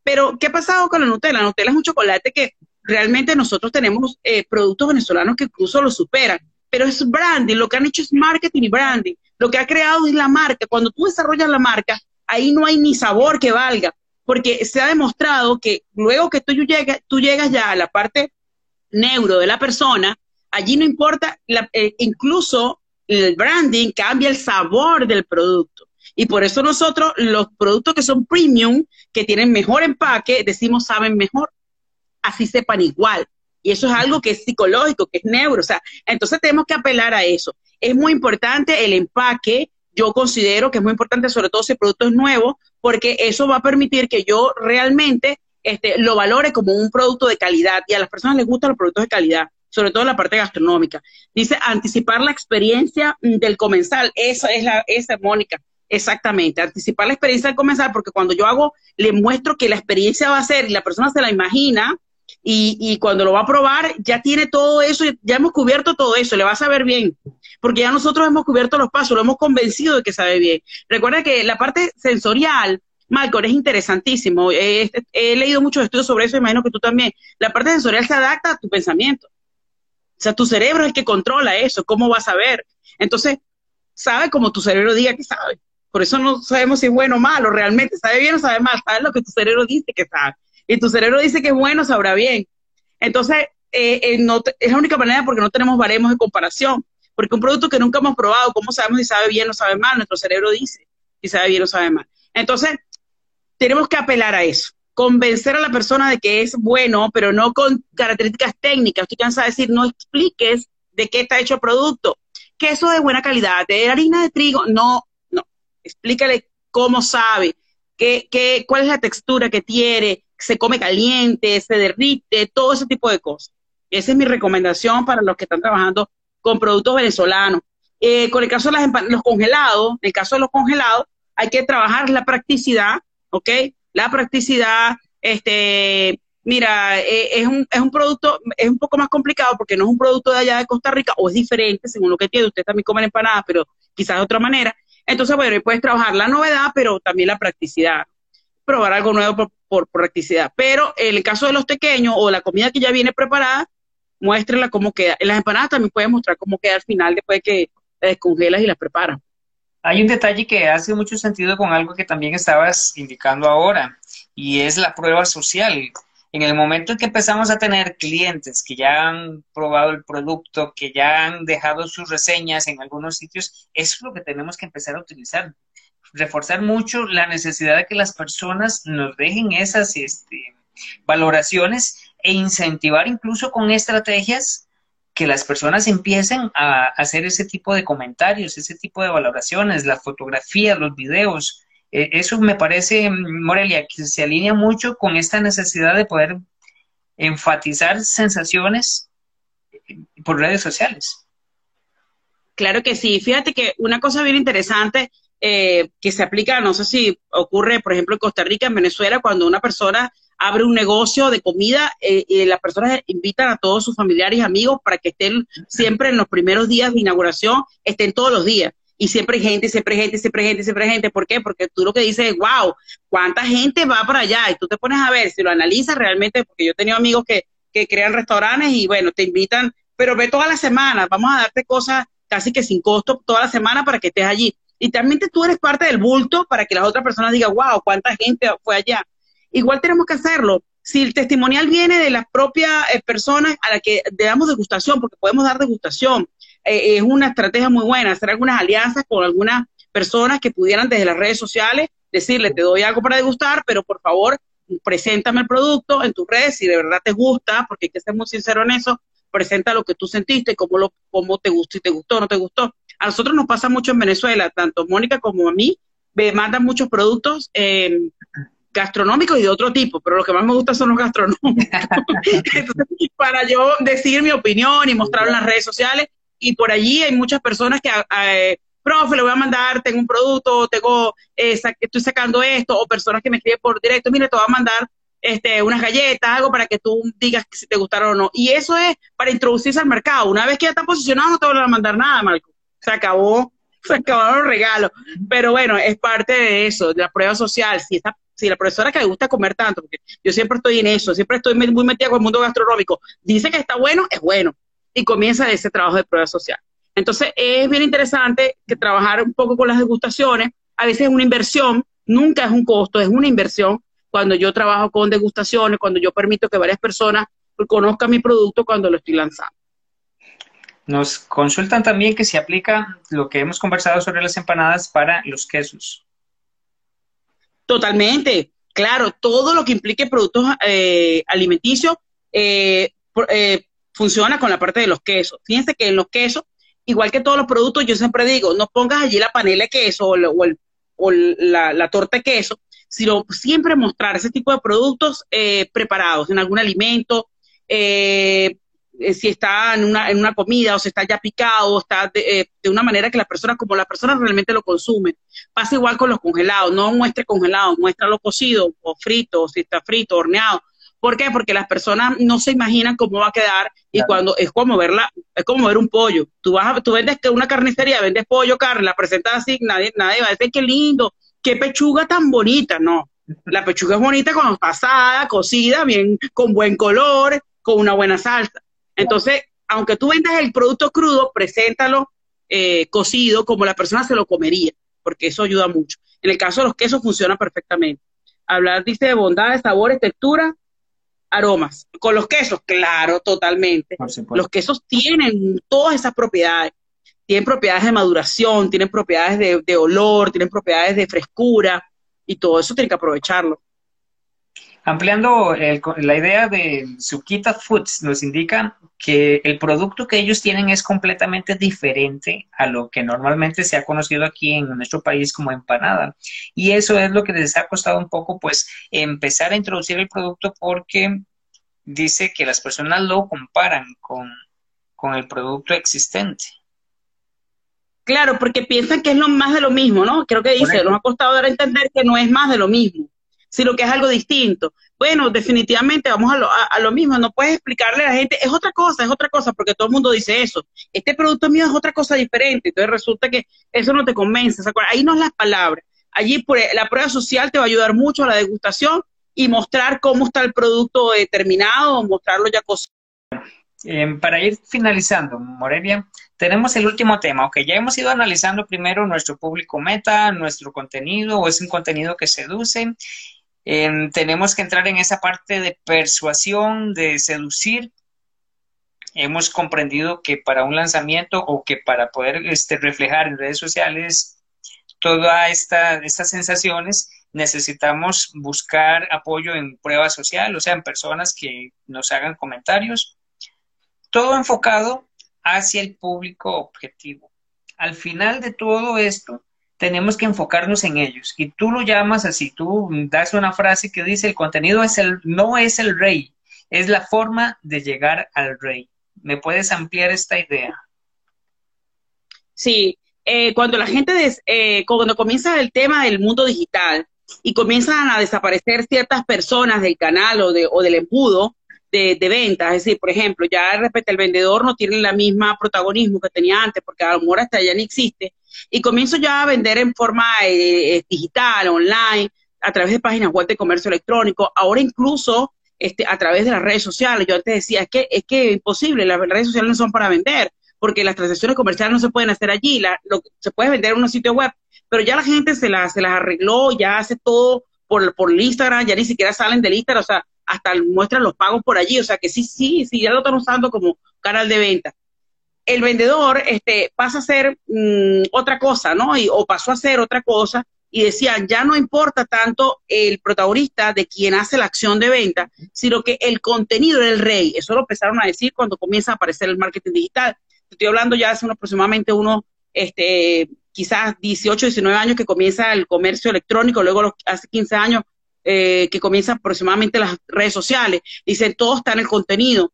Pero, ¿qué ha pasado con la Nutella? La Nutella es un chocolate que realmente nosotros tenemos eh, productos venezolanos que incluso lo superan, pero es branding, lo que han hecho es marketing y branding, lo que ha creado es la marca. Cuando tú desarrollas la marca, ahí no hay ni sabor que valga, porque se ha demostrado que luego que tú llegas, tú llegas ya a la parte neuro de la persona, allí no importa, eh, incluso el branding cambia el sabor del producto. Y por eso nosotros, los productos que son premium, que tienen mejor empaque, decimos saben mejor, así sepan igual. Y eso es algo que es psicológico, que es neuro. O sea, entonces tenemos que apelar a eso. Es muy importante el empaque. Yo considero que es muy importante, sobre todo si el producto es nuevo, porque eso va a permitir que yo realmente este, lo valore como un producto de calidad. Y a las personas les gustan los productos de calidad, sobre todo la parte gastronómica. Dice anticipar la experiencia del comensal. Esa es la, esa Mónica. Exactamente, anticipar la experiencia del comensal, porque cuando yo hago, le muestro que la experiencia va a ser y la persona se la imagina, y, cuando lo va a probar ya tiene todo eso, ya hemos cubierto todo eso, le va a saber bien, porque ya nosotros hemos cubierto los pasos, lo hemos convencido de que sabe bien. Recuerda que la parte sensorial, Malcolm, es interesantísimo. He leído muchos estudios sobre eso, imagino que tú también. La parte sensorial se adapta a tu pensamiento. O sea, tu cerebro es el que controla eso, cómo vas a ver. Entonces, sabe como tu cerebro diga que sabe. Por eso no sabemos si es bueno o malo, realmente sabe bien o sabe mal, sabe lo que tu cerebro dice que sabe y tu cerebro dice que es bueno, sabrá bien. Entonces, eh, eh, es la única manera porque no tenemos baremos de comparación. Porque un producto que nunca hemos probado, ¿cómo sabemos si sabe bien o sabe mal? Nuestro cerebro dice si sabe bien o sabe mal. Entonces, tenemos que apelar a eso. Convencer a la persona de que es bueno, pero no con características técnicas. Estoy cansada de decir, no expliques de qué está hecho el producto. Queso de buena calidad, de harina de trigo. No, no. Explícale cómo sabe, qué, qué, cuál es la textura que tiene, se come caliente, se derrite, todo ese tipo de cosas. Esa es mi recomendación para los que están trabajando con productos venezolanos. Eh, con el caso de los congelados, en el caso de los congelados, hay que trabajar la practicidad, ¿ok? La practicidad, este, mira, eh, es, un, es un producto, es un poco más complicado porque no es un producto de allá de Costa Rica, o es diferente, según lo que tiene, usted también come empanadas, pero quizás de otra manera. Entonces, bueno, puedes trabajar la novedad, pero también la practicidad. Probar algo nuevo por, por practicidad. Pero en el caso de los pequeños o la comida que ya viene preparada, muéstrela cómo queda. En las empanadas también puedes mostrar cómo queda al final después de que la descongelas y las preparas. Hay un detalle que hace mucho sentido con algo que también estabas indicando ahora, y es la prueba social. En el momento en que empezamos a tener clientes que ya han probado el producto, que ya han dejado sus reseñas en algunos sitios, eso es lo que tenemos que empezar a utilizar reforzar mucho la necesidad de que las personas nos dejen esas este, valoraciones e incentivar incluso con estrategias que las personas empiecen a hacer ese tipo de comentarios, ese tipo de valoraciones, las fotografías, los videos. E, eso me parece, Morelia, que se alinea mucho con esta necesidad de poder enfatizar sensaciones por redes sociales. Claro que sí. Fíjate que una cosa bien interesante eh, que se aplica, no sé si ocurre, por ejemplo, en Costa Rica, en Venezuela, cuando una persona abre un negocio de comida eh, y las personas invitan a todos sus familiares y amigos para que estén siempre en los primeros días de inauguración, estén todos los días. Y siempre hay gente, siempre hay gente, siempre hay gente, siempre hay gente. ¿Por qué? Porque tú lo que dices es, wow, ¿cuánta gente va para allá? Y tú te pones a ver, si lo analizas realmente, porque yo he tenido amigos que, que crean restaurantes y bueno, te invitan, pero ve toda la semana, vamos a darte cosas casi que sin costo toda la semana para que estés allí y también tú eres parte del bulto para que las otras personas digan, wow, cuánta gente fue allá. Igual tenemos que hacerlo. Si el testimonial viene de las propias eh, personas a las que le damos degustación, porque podemos dar degustación, eh, es una estrategia muy buena, hacer algunas alianzas con algunas personas que pudieran desde las redes sociales decirle, te doy algo para degustar, pero por favor, preséntame el producto en tus redes si de verdad te gusta, porque hay que ser muy sincero en eso, presenta lo que tú sentiste, cómo, lo, cómo te gustó, si te gustó no te gustó. A nosotros nos pasa mucho en Venezuela, tanto Mónica como a mí, me mandan muchos productos em, gastronómicos y de otro tipo, pero lo que más me gusta son los gastronómicos. para yo decir mi opinión y mostrarlo en las redes sociales, y por allí hay muchas personas que, eh, profe, le voy a mandar, tengo un producto, tengo, eh, estoy sacando esto, o personas que me escriben por directo, mire, te voy a mandar este, unas galletas, algo para que tú digas si te gustaron o no. Y eso es para introducirse al mercado. Una vez que ya está posicionado, no te van a mandar nada, Marco se acabó, se acabaron los regalos. Pero bueno, es parte de eso, de la prueba social. Si, esta, si la profesora que le gusta comer tanto, porque yo siempre estoy en eso, siempre estoy muy metida con el mundo gastronómico, dice que está bueno, es bueno. Y comienza ese trabajo de prueba social. Entonces, es bien interesante que trabajar un poco con las degustaciones. A veces es una inversión, nunca es un costo, es una inversión cuando yo trabajo con degustaciones, cuando yo permito que varias personas conozcan mi producto cuando lo estoy lanzando. Nos consultan también que se aplica lo que hemos conversado sobre las empanadas para los quesos. Totalmente, claro, todo lo que implique productos eh, alimenticios eh, eh, funciona con la parte de los quesos. Fíjense que en los quesos, igual que todos los productos, yo siempre digo, no pongas allí la panela de queso o, la, torta de queso, sino siempre mostrar ese tipo de productos preparados en algún alimento, eh, si está en una, en una comida o si está ya picado, o está de, eh, de, una manera que las personas, como las personas realmente lo consumen. Pasa igual con los congelados, no muestre congelados, muéstralo cocido o frito, o si está frito, horneado. ¿Por qué? Porque las personas no se imaginan cómo va a quedar y cuando es como verla, es como ver un pollo. Tú vas a, tú vendes que una carnicería, vendes pollo, carne, la presentas así, nadie, nadie va a decir qué lindo, qué pechuga tan bonita, no. La pechuga es bonita cuando está asada, cocida, bien, con buen color, con una buena salsa. Entonces, aunque tú vendas el producto crudo, preséntalo eh, cocido como la persona se lo comería, porque eso ayuda mucho. En el caso de los quesos funciona perfectamente. Hablar, dice, de bondades, sabores, textura, aromas. Con los quesos, claro, totalmente. Los quesos tienen todas esas propiedades. Tienen propiedades de maduración, tienen propiedades de, de olor, tienen propiedades de frescura, y todo eso tiene que aprovecharlo. Ampliando la idea de Sukita Foods, nos indica que el producto que ellos tienen es completamente diferente a lo que normalmente se ha conocido aquí en nuestro país como empanada. Y eso es lo que les ha costado un poco, pues, empezar a introducir el producto porque dice que las personas lo comparan con, el producto existente. Claro, porque piensan que es lo más de lo mismo, ¿no? Creo que dice, nos ha costado dar a entender que no es más de lo mismo sino que es algo distinto. Bueno, definitivamente vamos a lo, mismo, no puedes explicarle a la gente, es otra cosa, es otra cosa, porque todo el mundo dice eso. Este producto mío es otra cosa diferente, entonces resulta que eso no te convence. Ahí no es las palabras. Allí la prueba social te va a ayudar mucho a la degustación y mostrar cómo está el producto determinado, mostrarlo ya cocido. Em, para ir finalizando, Morelia, tenemos el último tema, ok, ya hemos ido analizando primero nuestro público meta, nuestro contenido, o es un contenido que seduce, tenemos que entrar en esa parte de persuasión, de seducir. Hemos comprendido que para un lanzamiento o que para poder este, reflejar en redes sociales todas esta, estas sensaciones, necesitamos buscar apoyo en prueba social, o sea, en personas que nos hagan comentarios. Todo enfocado hacia el público objetivo. Al final de todo esto, tenemos que enfocarnos en ellos. Y tú lo llamas así, tú das una frase que dice, el contenido es el, no es el rey, es la forma de llegar al rey. ¿Me puedes ampliar esta idea? Sí, eh, cuando la gente, eh, cuando comienza el tema del mundo digital y comienzan a desaparecer ciertas personas del canal o, de, o del embudo, de, de ventas. Es decir, por ejemplo, ya respecto al vendedor no tiene la misma protagonismo que tenía antes, porque a lo mejor hasta ya ni existe. Y comienzo ya a vender en forma eh, eh, digital, online, a través de páginas web de comercio electrónico, ahora incluso este, a través de las redes sociales. Yo antes decía, es que es que imposible, las redes sociales no son para vender, porque las transacciones comerciales no se pueden hacer allí, la, lo, se puede vender en un sitio web, pero ya la gente se, la, se las arregló, ya hace todo por, por el Instagram, ya ni siquiera salen del Instagram, o sea, hasta muestran los pagos por allí, o sea que sí, sí, sí, ya lo están usando como canal de venta. El vendedor este, pasa a ser mm, otra cosa, ¿no? Y, o pasó a ser otra cosa y decían, ya no importa tanto el protagonista de quien hace la acción de venta, sino que el contenido es el rey. Eso lo empezaron a decir cuando comienza a aparecer el marketing digital. Estoy hablando ya hace aproximadamente unos, este, quizás 18, 19 años que comienza el comercio electrónico, luego hace 15 años eh, que comienzan aproximadamente las redes sociales, dicen todo está en el contenido.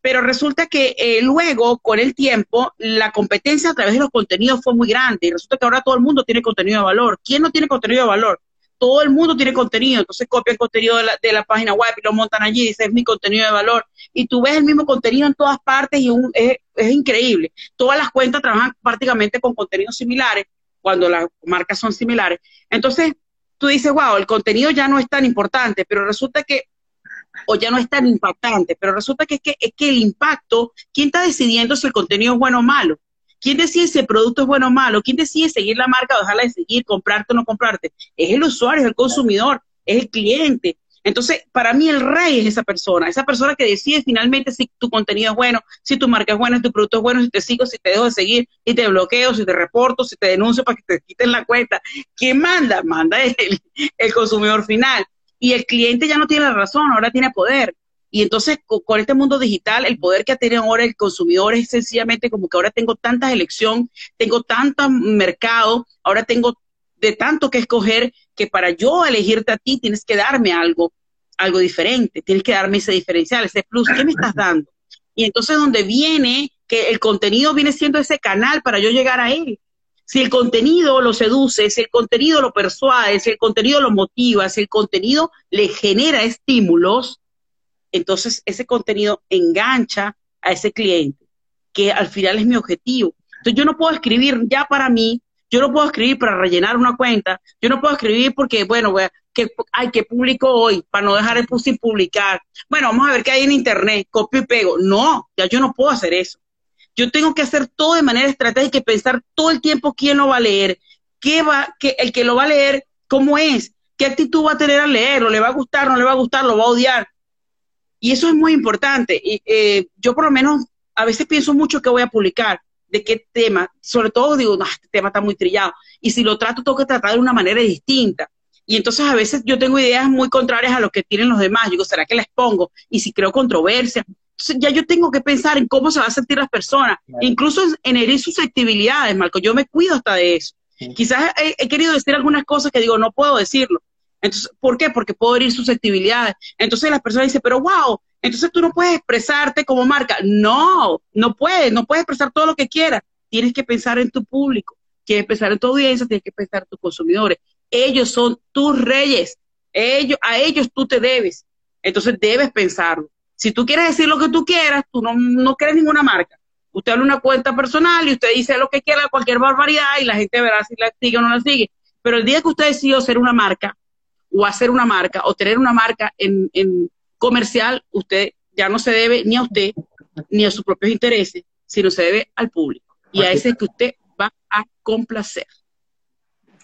Pero resulta que eh, luego, con el tiempo, la competencia a través de los contenidos fue muy grande y resulta que ahora todo el mundo tiene contenido de valor. ¿Quién no tiene contenido de valor? Todo el mundo tiene contenido, entonces copian contenido de la, de la página web y lo montan allí, y dicen es mi contenido de valor. Y tú ves el mismo contenido en todas partes y es, es increíble. Todas las cuentas trabajan prácticamente con contenidos similares cuando las marcas son similares. Entonces, tú dices, wow, el contenido ya no es tan importante, pero resulta que, o ya no es tan impactante, pero resulta que es que, es que el impacto, ¿quién está decidiendo si el contenido es bueno o malo? ¿Quién decide si el producto es bueno o malo? ¿Quién decide seguir la marca o dejarla de seguir, comprarte o no comprarte? Es el usuario, es el consumidor, es el cliente. Entonces, para mí el rey es esa persona, esa persona que decide finalmente si tu contenido es bueno, si tu marca es buena, si tu producto es bueno, si te sigo, si te dejo de seguir, si te bloqueo, si te reporto, si te denuncio para que te quiten la cuenta. ¿Quién manda? Manda el, consumidor final. Y el cliente ya no tiene la razón, ahora tiene poder. Y entonces con, este mundo digital, el poder que tenido ahora el consumidor es sencillamente como que ahora tengo tantas elección, tengo tanto mercado, ahora tengo de tanto que escoger que para yo elegirte a ti tienes que darme algo, algo diferente, tienes que darme ese diferencial, ese plus, ¿qué me estás dando? Y entonces donde viene que el contenido viene siendo ese canal para yo llegar a él. Si el contenido lo seduce, si el contenido lo persuade, si el contenido lo motiva, si el contenido le genera estímulos, entonces ese contenido engancha a ese cliente, que al final es mi objetivo. Entonces yo no puedo escribir ya para mí, yo no puedo escribir para rellenar una cuenta, yo no puedo escribir porque, bueno, que, hay que publico hoy para no dejar el post sin publicar. Bueno, vamos a ver qué hay en internet, copio y pego. No, ya yo no puedo hacer eso. Yo tengo que hacer todo de manera estratégica y pensar todo el tiempo quién lo va a leer, qué va, que el que lo va a leer, cómo es, qué actitud va a tener al leerlo, le va a gustar, no le va a gustar, lo va a odiar. Y eso es muy importante. Y, eh, yo por lo menos a veces pienso mucho que voy a publicar, de qué tema. Sobre todo digo, no, este tema está muy trillado. Y si lo trato, tengo que tratar de una manera distinta. Y entonces a veces yo tengo ideas muy contrarias a lo que tienen los demás. Yo digo, ¿será que las pongo? Y si creo controversia. Entonces ya yo tengo que pensar en cómo se van a sentir las personas. Incluso en herir susceptibilidades, Marco. Yo me cuido hasta de eso. Quizás he, querido decir algunas cosas que digo, no puedo decirlo. Entonces, ¿por qué? Porque puedo herir susceptibilidades. Entonces las personas dicen, pero wow, entonces tú no puedes expresarte como marca. No, no puedes, no puedes expresar todo lo que quieras. Tienes que pensar en tu público, tienes que pensar en tu audiencia, tienes que pensar en tus consumidores. Ellos son tus reyes. Ellos, a ellos tú te debes. Entonces debes pensarlo. Si tú quieres decir lo que tú quieras, tú no, no quieres ninguna marca. Usted habla una cuenta personal y usted dice lo que quiera, cualquier barbaridad, y la gente verá si la sigue o no la sigue. Pero el día que usted decidió ser una marca, o hacer una marca o tener una marca en, comercial, usted ya no se debe ni a usted ni a sus propios intereses, sino se debe al público. Y a ese que usted va a complacer.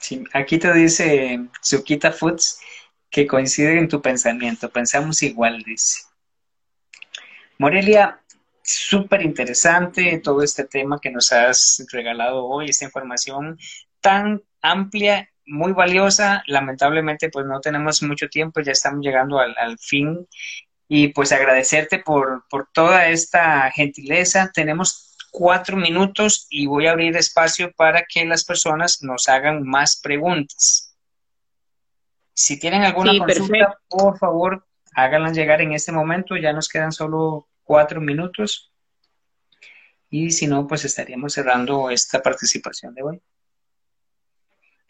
Sí, aquí te dice Sukita Foods que coincide en tu pensamiento. Pensamos igual, dice. Morelia, súper interesante todo este tema que nos has regalado hoy, esta información tan amplia muy valiosa. Lamentablemente, pues no tenemos mucho tiempo, ya estamos llegando al, fin. Y pues agradecerte por, por toda esta gentileza. Tenemos cuatro minutos y voy a abrir espacio para que las personas nos hagan más preguntas. Si tienen alguna consulta, por favor, háganlas llegar en este momento. Ya nos quedan solo cuatro minutos. Y si no, pues estaríamos cerrando esta participación de hoy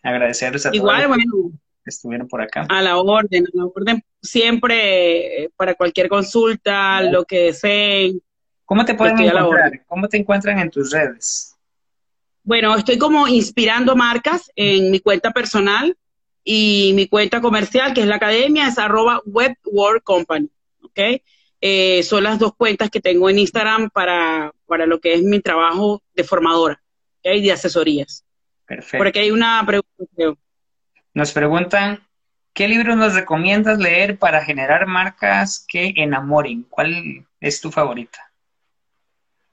agradecerles a Igual, bueno, que estuvieron por acá. A la orden, a la orden siempre eh, para cualquier consulta, lo que deseen. ¿Cómo te pueden encontrar? ¿Cómo te encuentran en tus redes? Bueno, estoy como inspirando marcas en mi cuenta personal y mi cuenta comercial, que es la academia, es arroba Web Company. ¿ok? Eh, son las dos cuentas que tengo en Instagram para, para lo que es mi trabajo de formadora ¿okay? de asesorías. Perfecto. Porque hay una pregunta. Nos preguntan, ¿qué libro nos recomiendas leer para generar marcas que enamoren? ¿Cuál es tu favorita?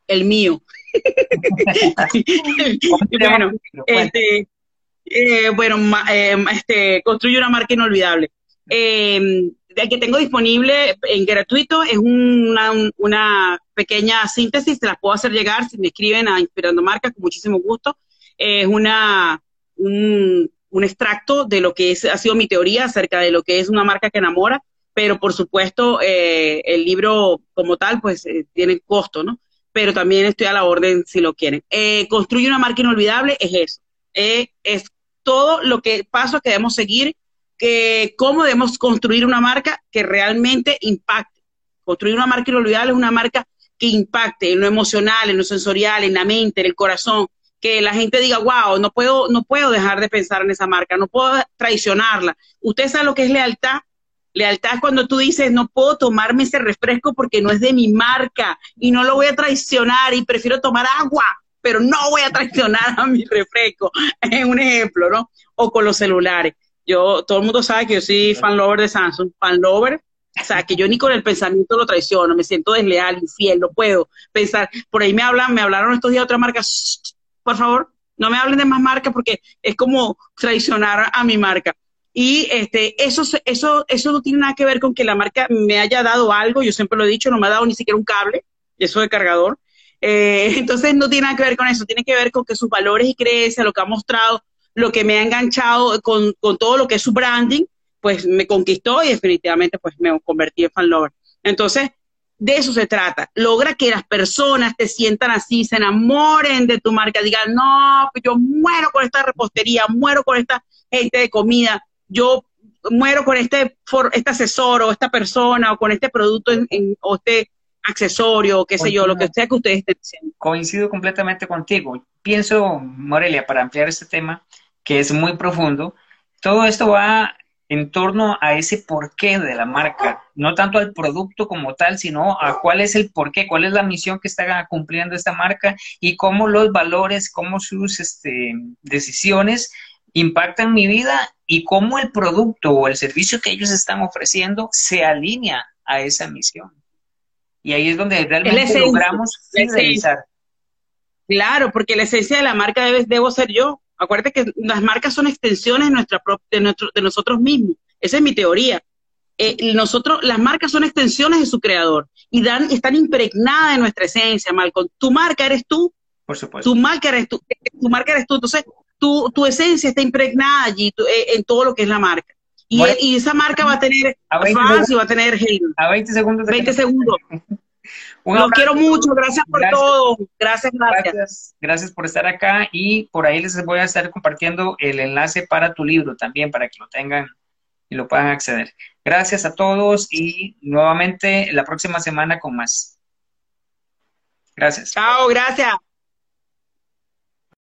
El mío. bueno, este, eh, bueno eh, este, construye una marca inolvidable. Eh, el que tengo disponible en gratuito es una, una pequeña síntesis, se las puedo hacer llegar si me escriben a Inspirando Marcas con muchísimo gusto es una, un, extracto de lo que es, ha sido mi teoría acerca de lo que es una marca que enamora, pero por supuesto eh, el libro como tal pues eh, tiene costo, ¿no? Pero también estoy a la orden si lo quieren. Eh, construye una marca inolvidable es eso, es todo lo que paso que debemos seguir, que cómo debemos construir una marca que realmente impacte. Construir una marca inolvidable es una marca que impacte en lo emocional, en lo sensorial, en la mente, en el corazón, que la gente diga, wow, no puedo, no puedo dejar de pensar en esa marca, no puedo traicionarla. Usted sabe lo que es lealtad. Lealtad es cuando tú dices, no puedo tomarme ese refresco porque no es de mi marca y no lo voy a traicionar y prefiero tomar agua pero no voy a traicionar a mi refresco. Es un ejemplo, ¿no? O con los celulares. Yo, todo el mundo sabe que yo soy fan lover de Samsung, fan lover. O sea, que yo ni con el pensamiento lo traiciono, me siento desleal, infiel, no puedo pensar. Por ahí me hablan, me hablaron estos días de otra marca. Por favor, no me hablen de más marcas porque es como traicionar a mi marca. Y este, eso, eso, eso no tiene nada que ver con que la marca me haya dado algo, yo siempre lo he dicho, no me ha dado ni siquiera un cable, eso de cargador. Eh, entonces no tiene nada que ver con eso, tiene que ver con que sus valores y creencias, lo que ha mostrado, lo que me ha enganchado con, con todo lo que es su branding, pues me conquistó y definitivamente pues me convertí en fan lover. Entonces, de eso se trata. Logra que las personas te sientan así, se enamoren de tu marca, digan, no, pues yo muero con esta repostería, muero con esta gente de comida, yo muero con este, este asesor o esta persona o con este producto en, o este accesorio, qué sé yo, lo que sea que ustedes estén diciendo. Coincido completamente contigo. Pienso, Morelia, para ampliar este tema, que es muy profundo, todo esto va en torno a ese porqué de la marca, no tanto al producto como tal, sino a cuál es el porqué, cuál es la misión que está cumpliendo esta marca y cómo los valores, cómo sus este, decisiones impactan mi vida y cómo el producto o el servicio que ellos están ofreciendo se alinea a esa misión. Y ahí es donde realmente logramos fidelizar. Claro, porque la esencia de la marca debe, debo ser yo. Acuérdate que las marcas son extensiones de, nuestra, de, nuestro, de nosotros mismos. Esa es mi teoría. Eh, nosotros, las marcas son extensiones de su creador y dan, están impregnadas de nuestra esencia, Malcolm. Tu marca eres tú. Por supuesto. Tu marca eres tú. Tu marca eres tú. Entonces, tu, tu esencia está impregnada allí eh, en todo lo que es la marca. Y, y esa marca va a tener fans y va a tener hate. A 20 segundos. 20 segundos. Los quiero mucho, gracias por todo. Gracias, gracias, gracias. por estar acá y por ahí les voy a estar compartiendo el enlace para tu libro también, para que lo tengan y lo puedan acceder. Gracias a todos y nuevamente la próxima semana con más. Gracias. Chao, gracias.